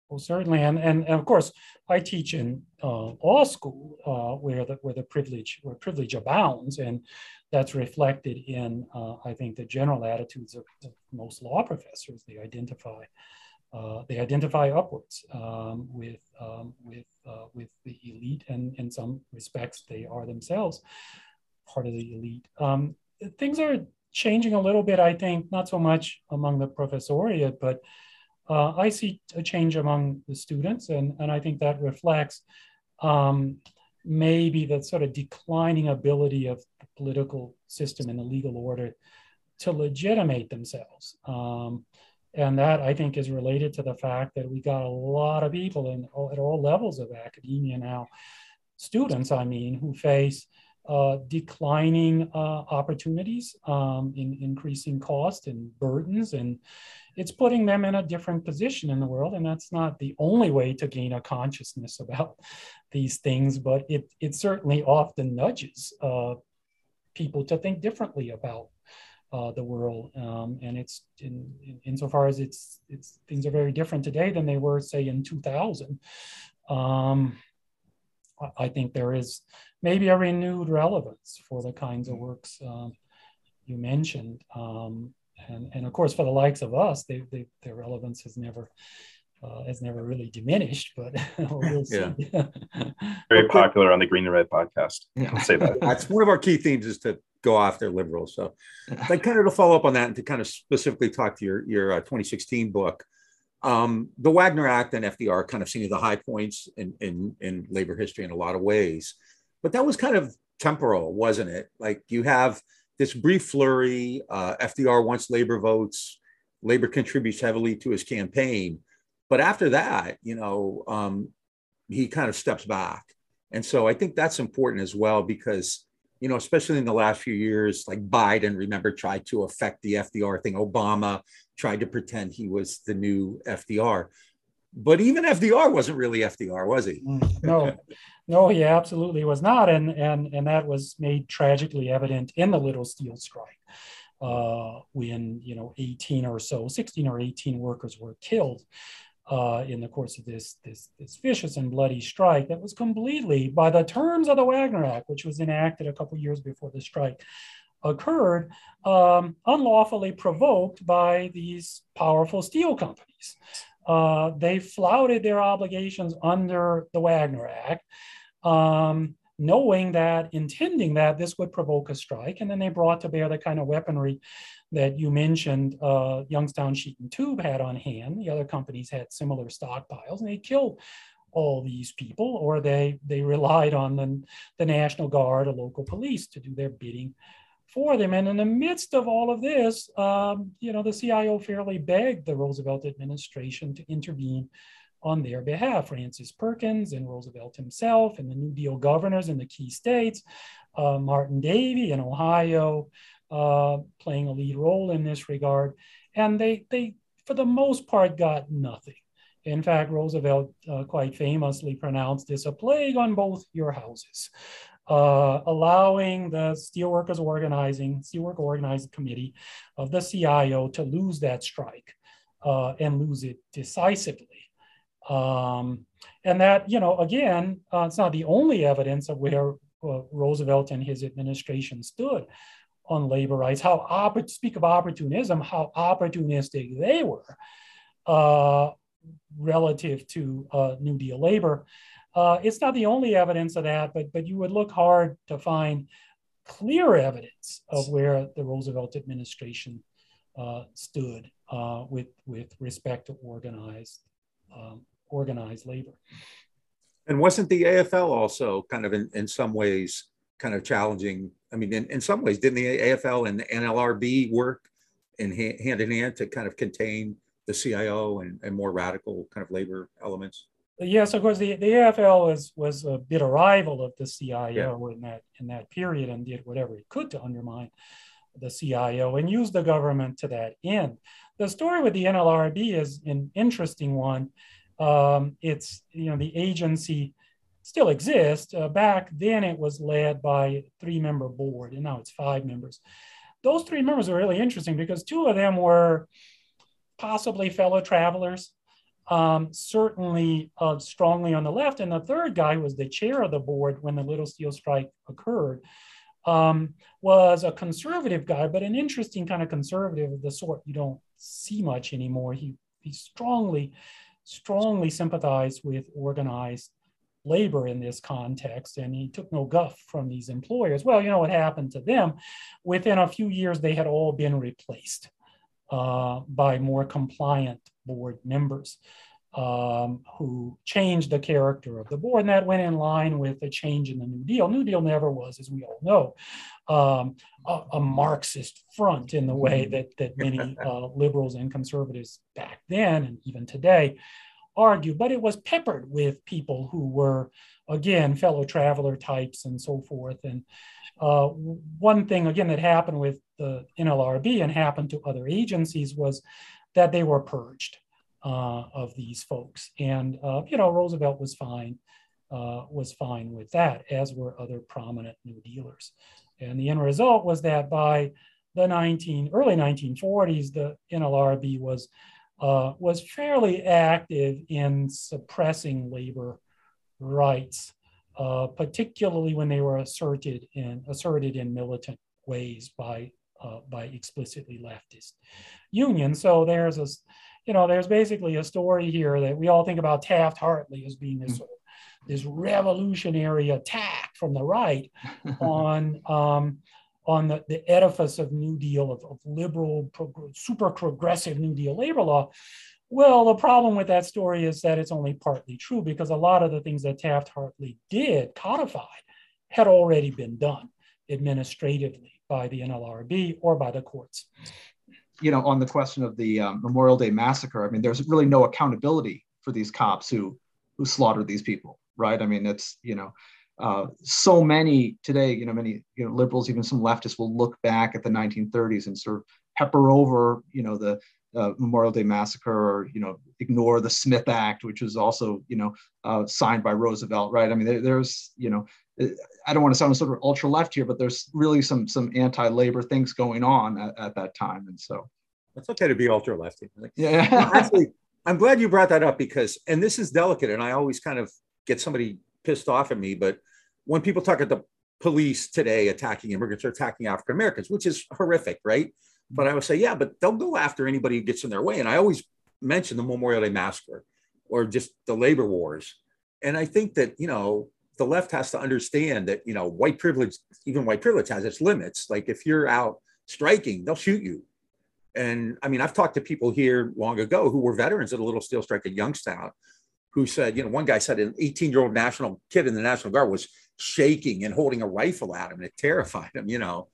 Well, certainly, and, and, and of course, I teach in uh, law school uh, where the where the privilege where privilege abounds, and that's reflected in uh, I think the general attitudes of, of most law professors. They identify uh, they identify upwards um, with um, with uh, with the elite, and in some respects, they are themselves part of the elite. Um, things are changing a little bit, I think, not so much among the professoriate, but uh, I see a change among the students, and, and I think that reflects um, maybe the sort of declining ability of the political system and the legal order to legitimate themselves. Um, and that I think is related to the fact that we got a lot of people in, at all levels of academia now, students, I mean, who face declining uh, opportunities, um, in increasing cost and burdens, and it's putting them in a different position in the world. And that's not the only way to gain a consciousness about these things, but it, it certainly often nudges uh, people to think differently about uh, the world. Um, and it's in, in, insofar as it's, it's things are very different today than they were, say, in 2000. Um, I think there is maybe a renewed relevance for the kinds of works um, you mentioned. Um, and, and of course, for the likes of us, they, they, their relevance has never uh, has never really diminished, but we'll yeah. Very popular on the Green and Red podcast. Yeah. I'll say that. That's one of our key themes is to go after liberals. So, like, kind of to follow up on that and to kind of specifically talk to your your uh, 2016 book, um, the Wagner Act and FDR kind of seen as the high points in, in in labor history in a lot of ways, but that was kind of temporal, wasn't it? Like you have this brief flurry. Uh, FDR wants labor votes. Labor contributes heavily to his campaign, but after that, you know, um, he kind of steps back, and so I think that's important as well because you know, especially in the last few years, like Biden, remember, tried to affect the FDR thing. Obama tried to pretend he was the new FDR. But even FDR wasn't really FDR, was he? Mm, no, no, he absolutely was not. And, and, and that was made tragically evident in the Little Steel strike uh, when, you know, 18 or so, 16 or 18 workers were killed uh, in the course of this, this, this vicious and bloody strike that was completely, by the terms of the Wagner Act, which was enacted a couple years before the strike occurred, um, unlawfully provoked by these powerful steel companies. Uh, they flouted their obligations under the Wagner Act. Um, knowing that, intending that this would provoke a strike. And then they brought to bear the kind of weaponry that you mentioned uh, Youngstown Sheet and Tube had on hand. The other companies had similar stockpiles, and they killed all these people, or they they relied on the, the National Guard or local police to do their bidding for them. And in the midst of all of this, um, you know, the CIO fairly begged the Roosevelt administration to intervene on their behalf. Frances Perkins and Roosevelt himself and the New Deal governors in the key states, uh, Martin Davey in Ohio, uh, playing a lead role in this regard. And they, they, for the most part, got nothing. In fact, Roosevelt uh, quite famously pronounced this a plague on both your houses, uh, allowing the Steelworkers Organizing, Steelwork Organizing Committee of the CIO to lose that strike uh, and lose it decisively. Um, and that, you know, again, uh, it's not the only evidence of where uh, Roosevelt and his administration stood on labor rights, how, speak of opportunism, how opportunistic they were uh, relative to New Deal labor. Uh, it's not the only evidence of that, but, but you would look hard to find clear evidence of where the Roosevelt administration uh, stood uh, with, with respect to organized, um, organized labor. And wasn't the AFL also kind of in, in some ways kind of challenging? I mean, in, in some ways, didn't the AFL and the NLRB work in hand, in hand to kind of contain the CIO and, and more radical kind of labor elements? Yes, of course, the, the AFL was was a bit a rival of the CIO yeah. in that in that period and did whatever it could to undermine the CIO and use the government to that end. The story with the NLRB is an interesting one um, it's, you know, the agency still exists. Uh, back then it was led by three member board and now it's five members. Those three members are really interesting because two of them were possibly fellow travelers, um, certainly uh, strongly on the left. And the third guy was the chair of the board when the Little Steel strike occurred. Um, was a conservative guy, but an interesting kind of conservative of the sort you don't see much anymore. He, he strongly strongly sympathized with organized labor in this context, and he took no guff from these employers. Well, you know what happened to them? Within a few years, they had all been replaced uh, by more compliant board members um, who changed the character of the board, and that went in line with the change in the New Deal. New Deal never was, as we all know, um, a, a, Marxist front in the way mm-hmm. that, that many uh, liberals and conservatives back then and even today argue, but it was peppered with people who were, again, fellow traveler types and so forth. And uh, one thing, again, that happened with the NLRB and happened to other agencies was that they were purged uh, of these folks. And, uh, you know, Roosevelt was fine, uh, was fine with that, as were other prominent New Dealers. And the end result was that by the 19, early 1940s, the NLRB was, uh, was fairly active in suppressing labor rights, uh, particularly when they were asserted in, asserted in militant ways by, uh, by explicitly leftist unions. So there's a, you know, there's basically a story here that we all think about Taft Hartley as being this mm. sort of this revolutionary attack from the right on um, on the, the edifice of New Deal of, of liberal, super progressive New Deal labor law. Well, the problem with that story is that it's only partly true because a lot of the things that Taft Hartley did codified had already been done administratively by the NLRB or by the courts you know, on the question of the um, Memorial Day massacre, I mean, there's really no accountability for these cops who who slaughtered these people, right? I mean, it's you know, uh, so many today, you know, many you know liberals, even some leftists, will look back at the 1930s and sort of pepper over, you know, the uh, Memorial Day massacre, or you know, ignore the Smith Act, which was also you know uh, signed by Roosevelt, right? I mean, there, there's you know, I don't want to sound sort of ultra left here, but there's really some some anti-labor things going on at, at that time, and so it's okay to be ultra lefty. yeah, actually, I'm glad you brought that up because, and this is delicate, and I always kind of get somebody pissed off at me, but when people talk at the police today attacking immigrants or attacking African Americans, which is horrific, right? But I would say, yeah, but they'll go after anybody who gets in their way, and I always mention the Memorial Day massacre or just the labor wars, and I think that you know the left has to understand that you know white privilege even white privilege has its limits. Like if you're out striking they'll shoot you. And i mean i've talked to people here long ago who were veterans at a little steel strike at youngstown who said you know one guy said an 18 year old national kid in the national guard was shaking and holding a rifle at him and it terrified him you know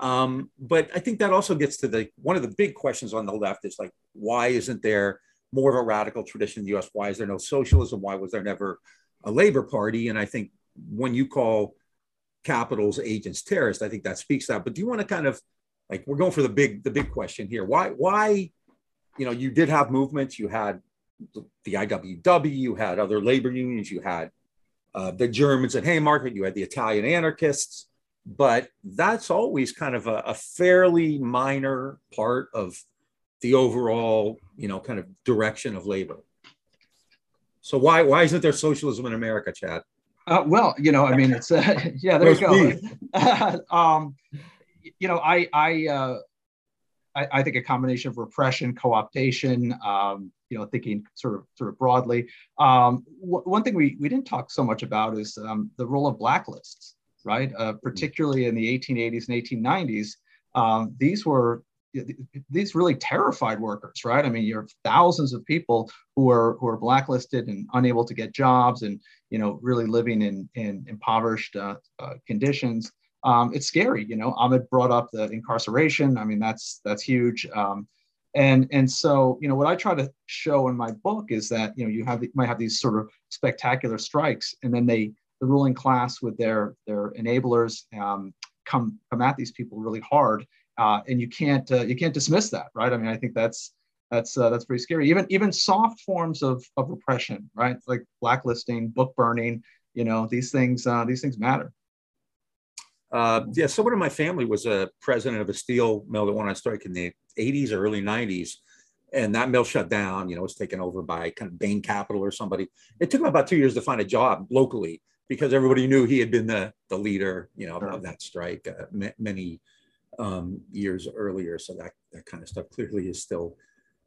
um, but i think that also gets to the one of the big questions on the left is like why isn't there more of a radical tradition in the US. Why is there no socialism? Why was there never a labor party? And I think when you call capitals agents terrorists, I think that speaks that. But do you want to kind of like we're going for the big the big question here? Why why you know you did have movements, you had the IWW, you had other labor unions, you had uh, the Germans at Haymarket, you had the Italian anarchists, but that's always kind of a, a fairly minor part of the overall, you know, kind of direction of labor. So why why isn't there socialism in America, Chad? Uh, well, you know, I mean, it's uh, yeah, there you go. um, you know, I I, uh, I, I think a combination of repression, co-optation, um, you know, thinking sort of sort of broadly. Um, w- one thing we we didn't talk so much about is um, the role of blacklists, right? Uh, particularly in the 1880s and 1890s, um, these were these really terrified workers, right? I mean, you have thousands of people who are who are blacklisted and unable to get jobs, and you know, really living in in impoverished uh, uh, conditions. Um, it's scary, you know. Ahmed brought up the incarceration. I mean, that's that's huge. Um, and and so you know what I try to show in my book is that you know you have you might have these sort of spectacular strikes, and then they the ruling class with their their enablers um, come come at these people really hard uh, and you can't uh, you can't dismiss that, right? I mean, I think that's that's uh, that's pretty scary. Even even soft forms of of repression, right? Like blacklisting, book burning. You know, these things uh, these things matter. Uh, yeah, someone in my family was a president of a steel mill that went on strike in the 80s or early 90s, and that mill shut down. You know, it was taken over by kind of Bain Capital or somebody. It took him about two years to find a job locally because everybody knew he had been the the leader, you know, of that strike. Uh, many um, years earlier. So that, that kind of stuff clearly is still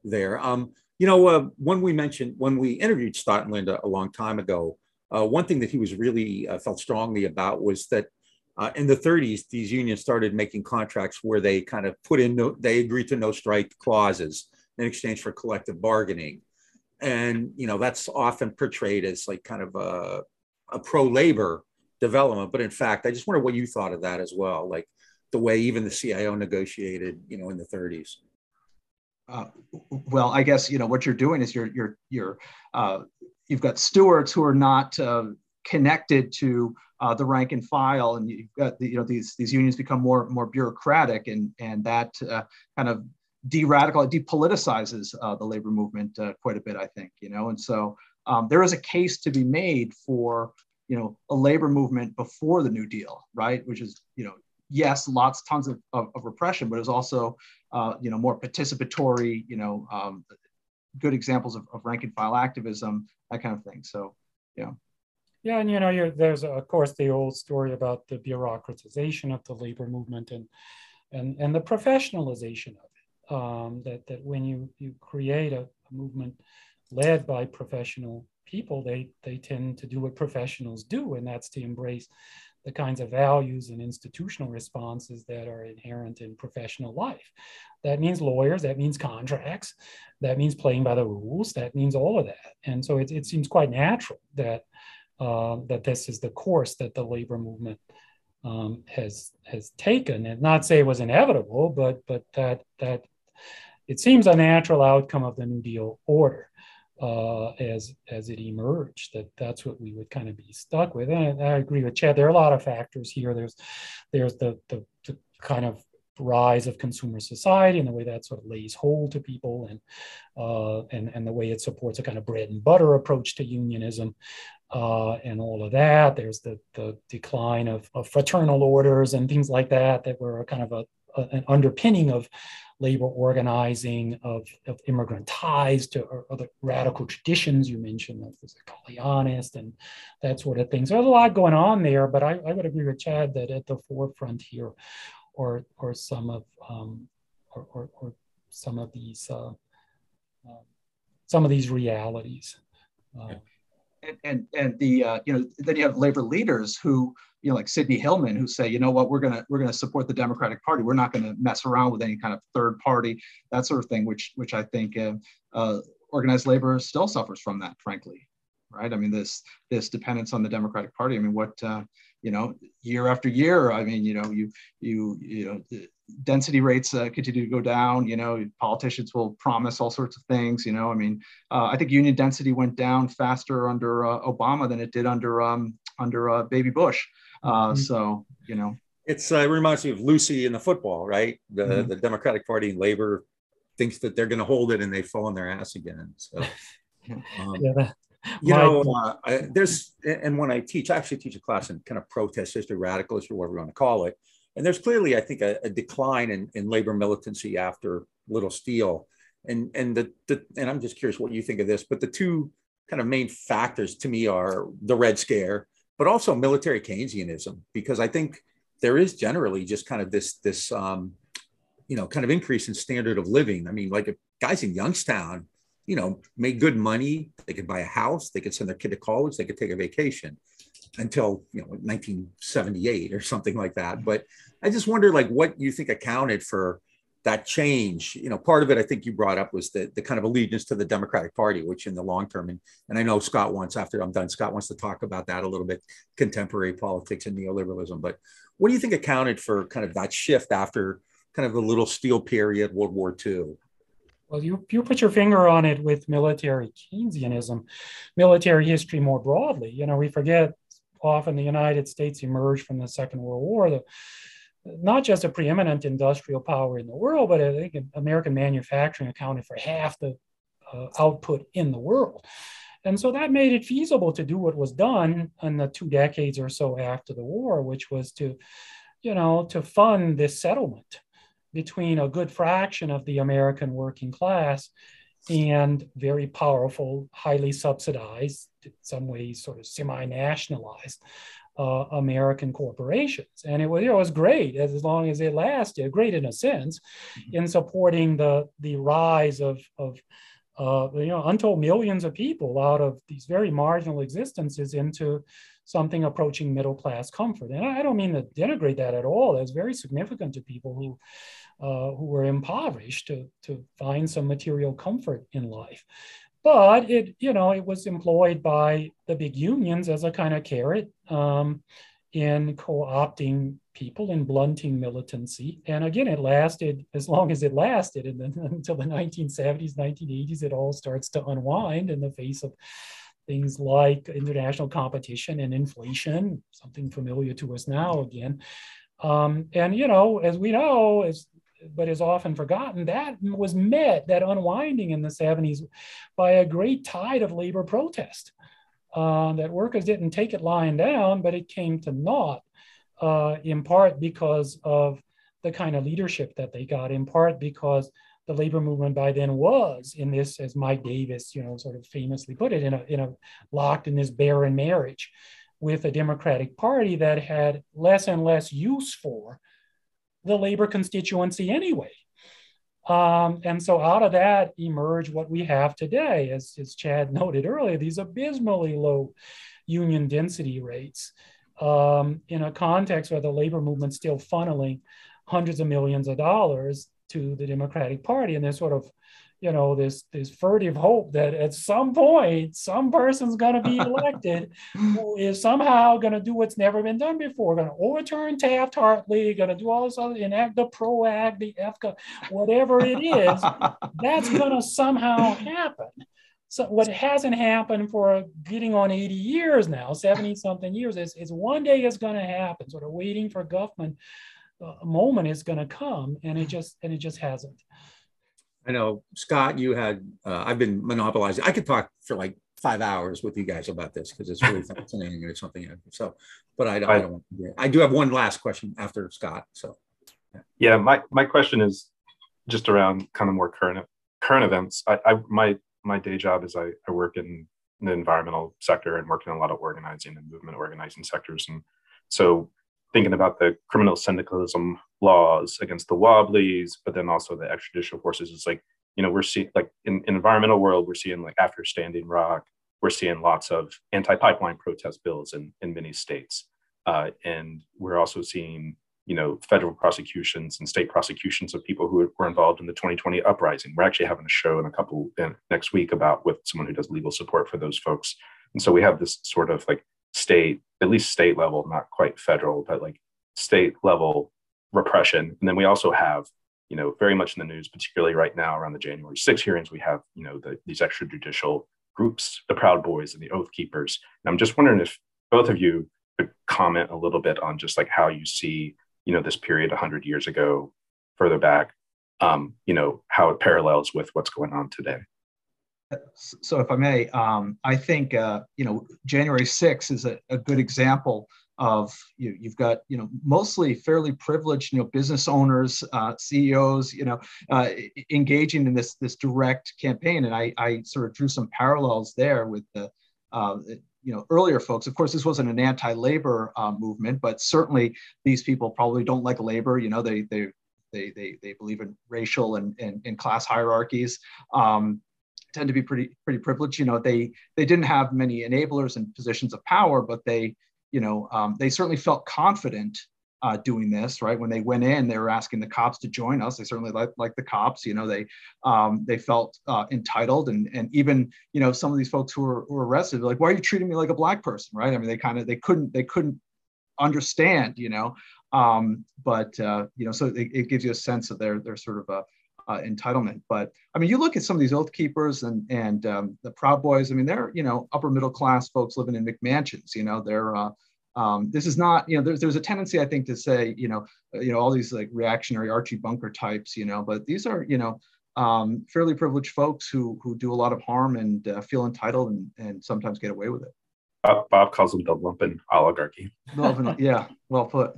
there. Um, you know, uh, when we mentioned, when we interviewed Staughton Lynd a long time ago, uh, one thing that he was really uh, felt strongly about was that uh, in the 30s, these unions started making contracts where they kind of put in, no, they agreed to no strike clauses in exchange for collective bargaining. And, you know, that's often portrayed as like kind of a, a pro labor development. But in fact, I just wonder what you thought of that as well. Like, the way even the CIO negotiated, you know, in the 30s? Uh, well, I guess you know what you're doing is you're you're you're uh, you've got stewards who are not uh, connected to uh, the rank and file, and you've got the, you know these these unions become more more bureaucratic, and and that uh, kind of de-radical depoliticizes uh, the labor movement quite a bit, I think. You know, and so um, there is a case to be made for you know a labor movement before the New Deal, right? Which is you know yes, lots, tons of, of, of repression, but it's also, uh, you know, more participatory, you know, um, good examples of, of rank and file activism, that kind of thing. So, yeah. Yeah, and you know, there's of course the old story about the bureaucratization of the labor movement and and and the professionalization of it. Um, that that when you you create a, a movement led by professional people, they they tend to do what professionals do, and that's to embrace the kinds of values and institutional responses that are inherent in professional life. That means lawyers, that means contracts, that means playing by the rules, that means all of that. And so it, it seems quite natural that, uh, that this is the course that the labor movement um, has, has taken. And not say it was inevitable, but, but that, that it seems a natural outcome of the New Deal order uh, as as it emerged. That that's what we would kind of be stuck with. And I, I agree with Chad. There are a lot of factors here. There's there's the, the, the kind of rise of consumer society and the way that sort of lays hold to people and uh, and and the way it supports a kind of bread and butter approach to unionism uh, and all of that. There's the the decline of, of fraternal orders and things like that that were kind of a, a an underpinning of labor organizing, of, of immigrant ties to other radical traditions. You mentioned the Galleanists and that sort of thing. So there's a lot going on there, but I, I would agree with Chad that at the forefront here or or some of um, or, or, some of these uh, uh, some of these realities. Uh, and, and and the uh, you know then you have labor leaders who you know, like Sidney Hillman, who say, you know what, we're gonna we're gonna support the Democratic Party. We're not gonna mess around with any kind of third party, that sort of thing. Which which I think uh, uh, organized labor still suffers from that, frankly, right? I mean, this this dependence on the Democratic Party. I mean, what uh, you know, year after year, I mean, you know, you you you know, density rates uh, continue to go down. You know, politicians will promise all sorts of things. You know, I mean, uh, I think union density went down faster under uh, Obama than it did under um, under uh, Baby Bush. Uh, mm-hmm. So you know, it's uh, it reminds me of Lucy in the football, right? The mm-hmm. the Democratic Party and Labor thinks that they're going to hold it, and they fall on their ass again. So. Um, yeah, you know, uh, I, there's, and when I teach, I actually teach a class in kind of protest history, radicalist, or whatever you want to call it. And there's clearly, I think, a, a decline in, in labor militancy after Little Steel. And and the, the and I'm just curious what you think of this, but the two kind of main factors to me are the Red Scare, but also military Keynesianism, because I think there is generally just kind of this this um, you know kind of increase in standard of living. I mean, like guys in Youngstown you know, made good money. They could buy a house. They could send their kid to college. They could take a vacation until, you know, 1978 or something like that. But I just wonder, like, what you think accounted for that change. You know, part of it, I think you brought up was the, the kind of allegiance to the Democratic Party, which in the long term, and, and I know Scott wants, after I'm done, Scott wants to talk about that a little bit, contemporary politics and neoliberalism. But what do you think accounted for kind of that shift after kind of the little steel period, World War II? Well, you, you put your finger on it with military Keynesianism, military history more broadly. You know, we forget often the United States emerged from the Second World War, the, not just a preeminent industrial power in the world, but I think American manufacturing accounted for half the uh, output in the world. And so that made it feasible to do what was done in the two decades or so after the war, which was to, you know, to fund this settlement between a good fraction of the American working class and very powerful, highly subsidized, in some ways sort of semi-nationalized uh, American corporations. And it was, it was great as long as it lasted, great in a sense, mm-hmm. in supporting the, the rise of, of uh, you know, untold millions of people out of these very marginal existences into something approaching middle class comfort. And I don't mean to denigrate that at all. It's very significant to people who uh, who were impoverished to, to find some material comfort in life. But it, you know, it was employed by the big unions as a kind of carrot um, in co-opting people and blunting militancy. And again, it lasted as long as it lasted, and then until the 1970s, 1980s, it all starts to unwind in the face of things like international competition and inflation, something familiar to us now again. Um, and you know, as we know, as but is often forgotten, that was met, that unwinding in the 70s, by a great tide of labor protest. Uh, that workers didn't take it lying down, but it came to naught, uh, in part because of the kind of leadership that they got, in part because the labor movement by then was in this, as Mike Davis, you know, sort of famously put it, in a, in a locked in this barren marriage with a Democratic Party that had less and less use for the labor constituency anyway. Um, and so out of that emerge what we have today, as, as Chad noted earlier, these abysmally low union density rates um, in a context where the labor movement's still funneling hundreds of millions of dollars to the Democratic Party. And they're sort of you know this this furtive hope that at some point some person's going to be elected who is somehow going to do what's never been done before going to overturn taft-hartley going to do all this other enact the PRO-Act the efca whatever it is that's going to somehow happen. So what hasn't happened for getting on 80 years now 70 something years is, is one day is going to happen. Sort of waiting for Guffman uh, moment is going to come and it just and it just hasn't I know Scott, you had, uh, I've been monopolizing. I could talk for like five hours with you guys about this because it's really fascinating or something. So, but I, I don't want to, I do have one last question after Scott. So, yeah. yeah, my, my question is just around kind of more current, current events. I, I my, my day job is I, I work in the environmental sector and work in a lot of organizing and movement organizing sectors. And so thinking about the criminal syndicalism laws against the wobblies, but then also the extrajudicial forces. It's like, you know, we're seeing like in, in environmental world, we're seeing like after Standing Rock, we're seeing lots of anti-pipeline protest bills in, in many states. Uh, and we're also seeing, you know, federal prosecutions and state prosecutions of people who were involved in the 2020 uprising. We're actually having a show in a couple in, next week about with someone who does legal support for those folks. And so we have this sort of like state, at least state level, not quite federal, but like state level repression. And then we also have, you know, very much in the news, particularly right now around the January 6 hearings, we have, you know, the, these extrajudicial groups, the Proud Boys and the Oath Keepers. And I'm just wondering if both of you could comment a little bit on just like how you see, you know, this period 100 years ago, further back, um, you know, how it parallels with what's going on today. So, if I may, um, I think uh, you know January 6th is a, a good example of you, you've got you know mostly fairly privileged you know business owners uh, ceos you know uh, engaging in this this direct campaign. And I, I sort of drew some parallels there with the uh, you know earlier folks. Of course this wasn't an anti-labor uh, movement but certainly these people probably don't like labor. You know they they they they, they believe in racial and, and, and class hierarchies. Um, tend to be pretty pretty privileged you know they they didn't have many enablers and positions of power but they you know, um, they certainly felt confident uh, doing this, right? When they went in, they were asking the cops to join us. They certainly like like the cops. You know, they um, they felt uh, entitled, and and even you know some of these folks who were, who were arrested, like, why are you treating me like a black person, right? I mean, they kind of they couldn't they couldn't understand, you know. Um, but uh, you know, so it, it, gives you a sense of their their sort of a uh, entitlement. But I mean, you look at some of these oath keepers and and um, the Proud Boys. I mean, they're you know upper middle class folks living in McMansions. You know, they're uh, um, this is not you know there's there's a tendency I think to say you know uh, you know all these like reactionary Archie Bunker types. You know, but these are you know um, fairly privileged folks who who do a lot of harm and uh, feel entitled and and sometimes get away with it. Bob, Bob calls them the lumpen oligarchy. Lumpen, yeah, well put.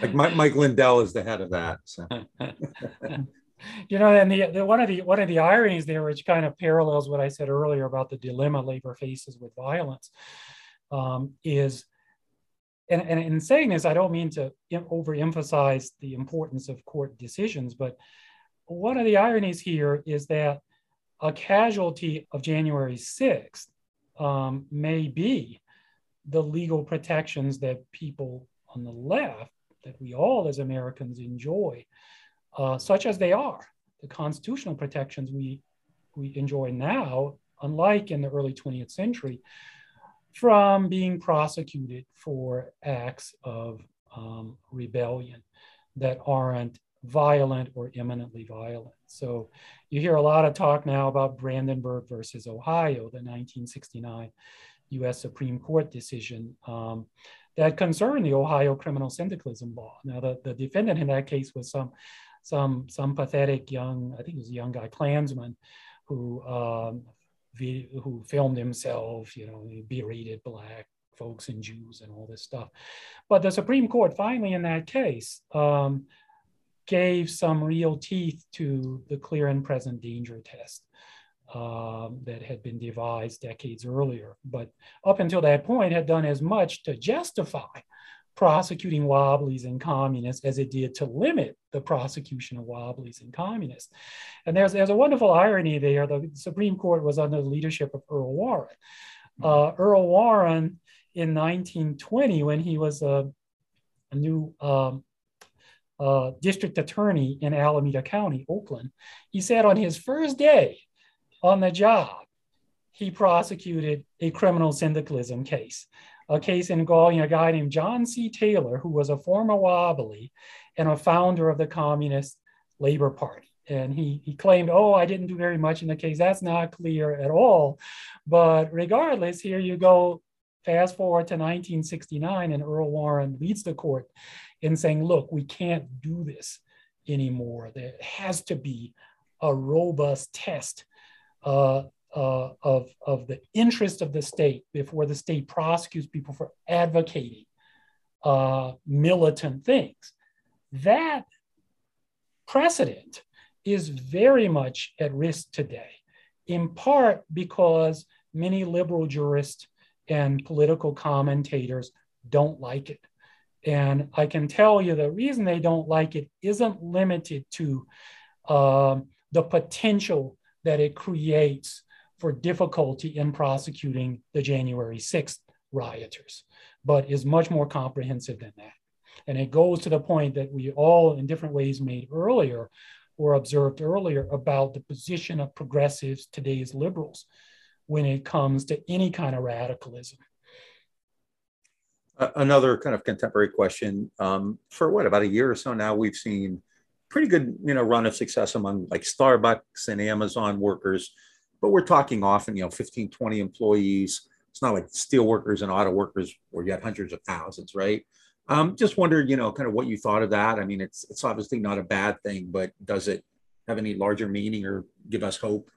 Like Mike, Mike Lindell is the head of that. So. you know, and the, the one of the one of the ironies there, which kind of parallels what I said earlier about the dilemma labor faces with violence, um, is, and, and in saying this, I don't mean to overemphasize the importance of court decisions, but one of the ironies here is that a casualty of January 6th um, may be the legal protections that people on the left, that we all as Americans enjoy, uh, such as they are. The constitutional protections we, we enjoy now, unlike in the early 20th century, from being prosecuted for acts of um, rebellion that aren't violent or imminently violent. So you hear a lot of talk now about Brandenburg versus Ohio, the 1969 US Supreme Court decision um, that concerned the Ohio criminal syndicalism law. Now, the, the defendant in that case was some some some pathetic young, I think it was a young guy, Klansman, who um, who filmed himself, you know, berated black folks and Jews and all this stuff. But the Supreme Court finally, in that case, um, gave some real teeth to the clear and present danger test. Um, that had been devised decades earlier, but up until that point had done as much to justify prosecuting wobblies and communists as it did to limit the prosecution of wobblies and communists. And there's, there's a wonderful irony there. The Supreme Court was under the leadership of Earl Warren. Uh, Earl Warren in 1920, when he was a, a new um, uh, district attorney in Alameda County, Oakland, he said on his first day on the job, he prosecuted a criminal syndicalism case a case involving a guy named John C. Taylor, who was a former Wobbly and a founder of the Communist Labor Party. And he, he claimed, oh, I didn't do very much in the case. That's not clear at all. But regardless, here you go, fast forward to 1969, and Earl Warren leads the court in saying, look, we can't do this anymore. There has to be a robust test uh, uh, of, of the interest of the state before the state prosecutes people for advocating uh, militant things. That precedent is very much at risk today, in part because many liberal jurists and political commentators don't like it. And I can tell you the reason they don't like it isn't limited to uh, the potential that it creates for difficulty in prosecuting the January 6th rioters, but is much more comprehensive than that. And it goes to the point that we all, in different ways, made earlier or observed earlier about the position of progressives, today's liberals, when it comes to any kind of radicalism. another kind of contemporary question. Um, for what about a year or so now, we've seen pretty good, you know, run of success among like Starbucks and Amazon workers, but we're talking often, you know, 15, 20 employees. It's not like steel workers and auto workers where you had hundreds of thousands, right? Um, just wondered, you know, kind of what you thought of that. I mean, it's it's obviously not a bad thing, but does it have any larger meaning or give us hope?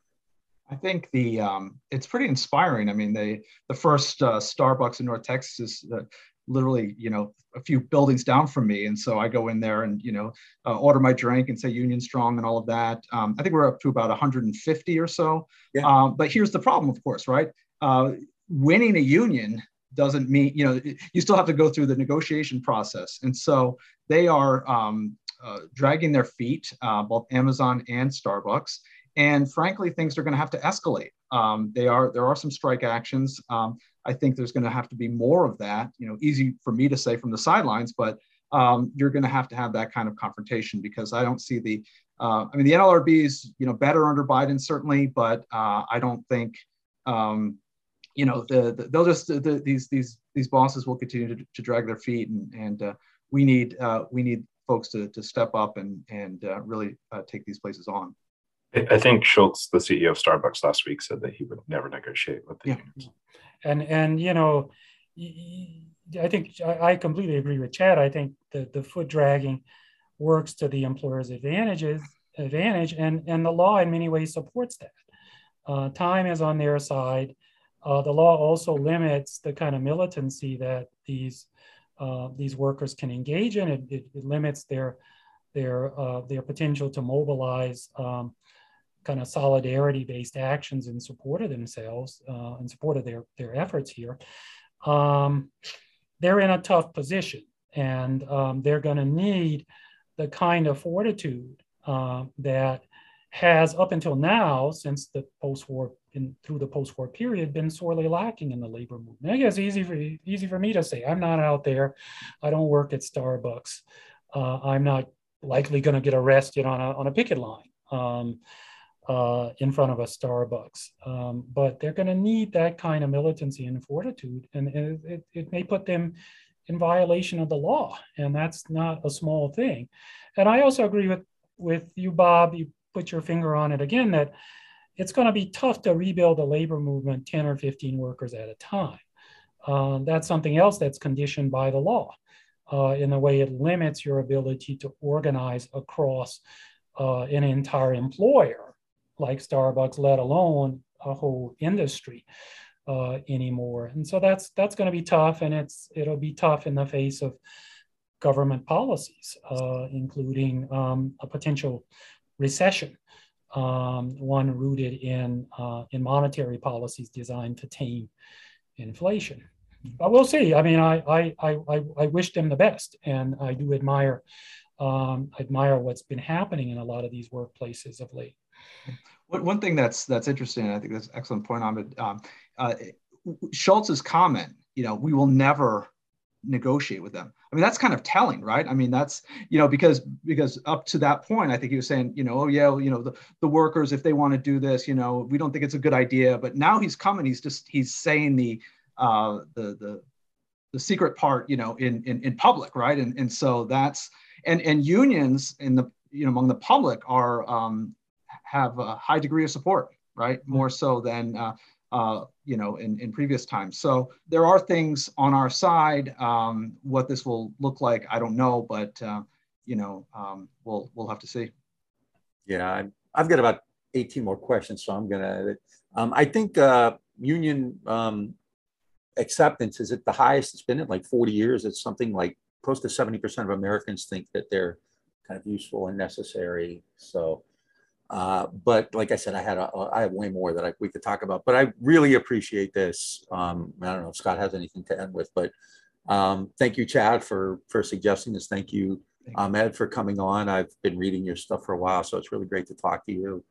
I think the um, it's pretty inspiring. I mean, they the first uh, Starbucks in North Texas is uh, literally you know a few buildings down from me, and so I go in there and you know uh, order my drink and say Union Strong and all of that. Um, I think we're up to about 150 or so. Yeah. Um, but here's the problem, of course, right? Uh, winning a union doesn't mean you know you still have to go through the negotiation process, and so they are um, uh, dragging their feet, uh, both Amazon and Starbucks and frankly, things are going to have to escalate. Um, they are there are some strike actions. Um, I think there's going to have to be more of that. You know, easy for me to say from the sidelines, but um, you're going to have to have that kind of confrontation because I don't see the. Uh, I mean, the NLRB is you know better under Biden certainly, but uh, I don't think um, you know the, the they'll just the, these these these bosses will continue to, to drag their feet and and uh, we need uh, we need folks to, to step up and and uh, really uh, take these places on. I think Schultz, the CEO of Starbucks last week, said that he would never negotiate with the yeah. unions. And and you know, I think I completely agree with Chad. I think the the foot dragging works to the employer's advantages advantage, and and the law in many ways supports that. Uh, time is on their side. Uh, the law also limits the kind of militancy that these uh, these workers can engage in. It, it, it limits their their uh, their potential to mobilize um, kind of solidarity based actions in support of themselves, uh, in support of their, their efforts here, um, they're in a tough position and um, they're going to need the kind of fortitude uh, that has up until now, since the post-war in, through the post-war period, been sorely lacking in the labor movement. I guess easy for easy for me to say. I'm not out there. I don't work at Starbucks. Uh, I'm not likely going to get arrested on a on a picket line. Um, uh, in front of a Starbucks. Um, but they're going to need that kind of militancy and fortitude, and it, it, it, may put them in violation of the law, and that's not a small thing. And I also agree with with you, Bob. You put your finger on it again that it's going to be tough to rebuild a labor movement 10 or 15 workers at a time. Uh, that's something else that's conditioned by the law uh, in the way it limits your ability to organize across uh, an entire employer like Starbucks, let alone a whole industry uh, anymore. And so that's that's going to be tough, and it's it'll be tough in the face of government policies, uh, including um, a potential recession, um, one rooted in uh, in monetary policies designed to tame inflation. But we'll see. I mean, I I I I wish them the best, and I do admire um, admire what's been happening in a lot of these workplaces of late. One thing that's that's interesting, I think that's an excellent point, Ahmed. Um, uh, Schultz's comment, you know, we will never negotiate with them. I mean, that's kind of telling, right? I mean, that's you know because because up to that point, I think he was saying, you know, oh yeah, well, you know, the, the workers if they want to do this, you know, we don't think it's a good idea. But now he's coming, he's just he's saying the uh, the the the secret part, you know, in in, in public, right? And and so that's and and unions in the you know among the public are um, have a high degree of support, right? Mm-hmm. More so than uh, uh, you know in, in previous times. So there are things on our side. Um, what this will look like, I don't know, but uh, you know um, we'll we'll have to see. Yeah, I've got about 18 more questions, so I'm gonna. Um, I think uh, union um, acceptance is at the highest it's been in like 40 years. It's something like close to 70% of Americans think that they're kind of useful and necessary. So uh, but like I said, I had a, I have way more that I, we could talk about. But I really appreciate this. Um, I don't know if Scott has anything to end with, but um, thank you, Chad, for for suggesting this. Thank you, Ahmed, for coming on. I've been reading your stuff for a while, so it's really great to talk to you.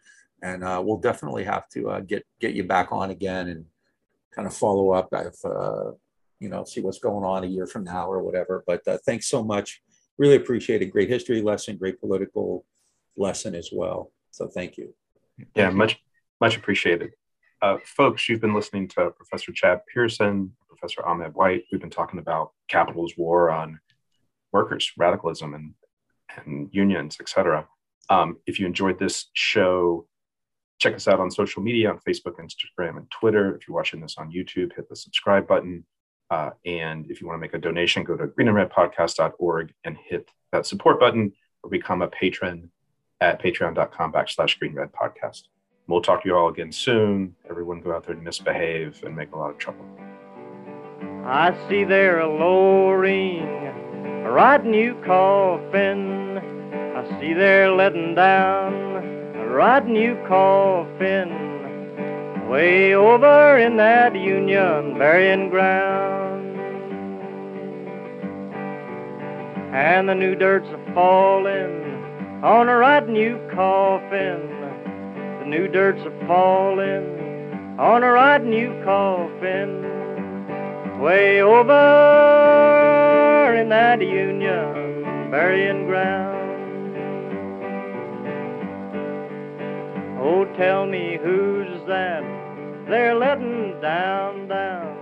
And uh, we'll definitely have to uh, get get you back on again and kind of follow up if uh, you know see what's going on a year from now or whatever. But uh, thanks so much. Really appreciate it. Great history lesson, great political lesson as well. So thank you. Yeah, much much appreciated. Uh, folks, you've been listening to Professor Chad Pearson, Professor Ahmed White. We've been talking about capital's war on workers, radicalism, and, and unions, etc. Um, if you enjoyed this show, check us out on social media on Facebook, Instagram, and Twitter. If you're watching this on YouTube, hit the subscribe button. Uh, and if you want to make a donation, go to greenandredpodcast.org and hit that support button or become a patron at patreon.com backslash greenredpodcast. We'll talk to you all again soon. Everyone go out there and misbehave and make a lot of trouble. I see there a lowering, a riding you coffin. I see there letting down, a riding you coffin. Way over in that Union burying ground. And the new dirt's a falling on a riding you coffin The new dirt's a falling on a riding new coffin way over in that Union burying ground. Oh, tell me who's that they're letting down, down.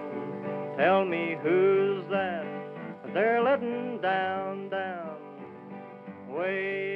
Tell me who's that they're letting down, down. Way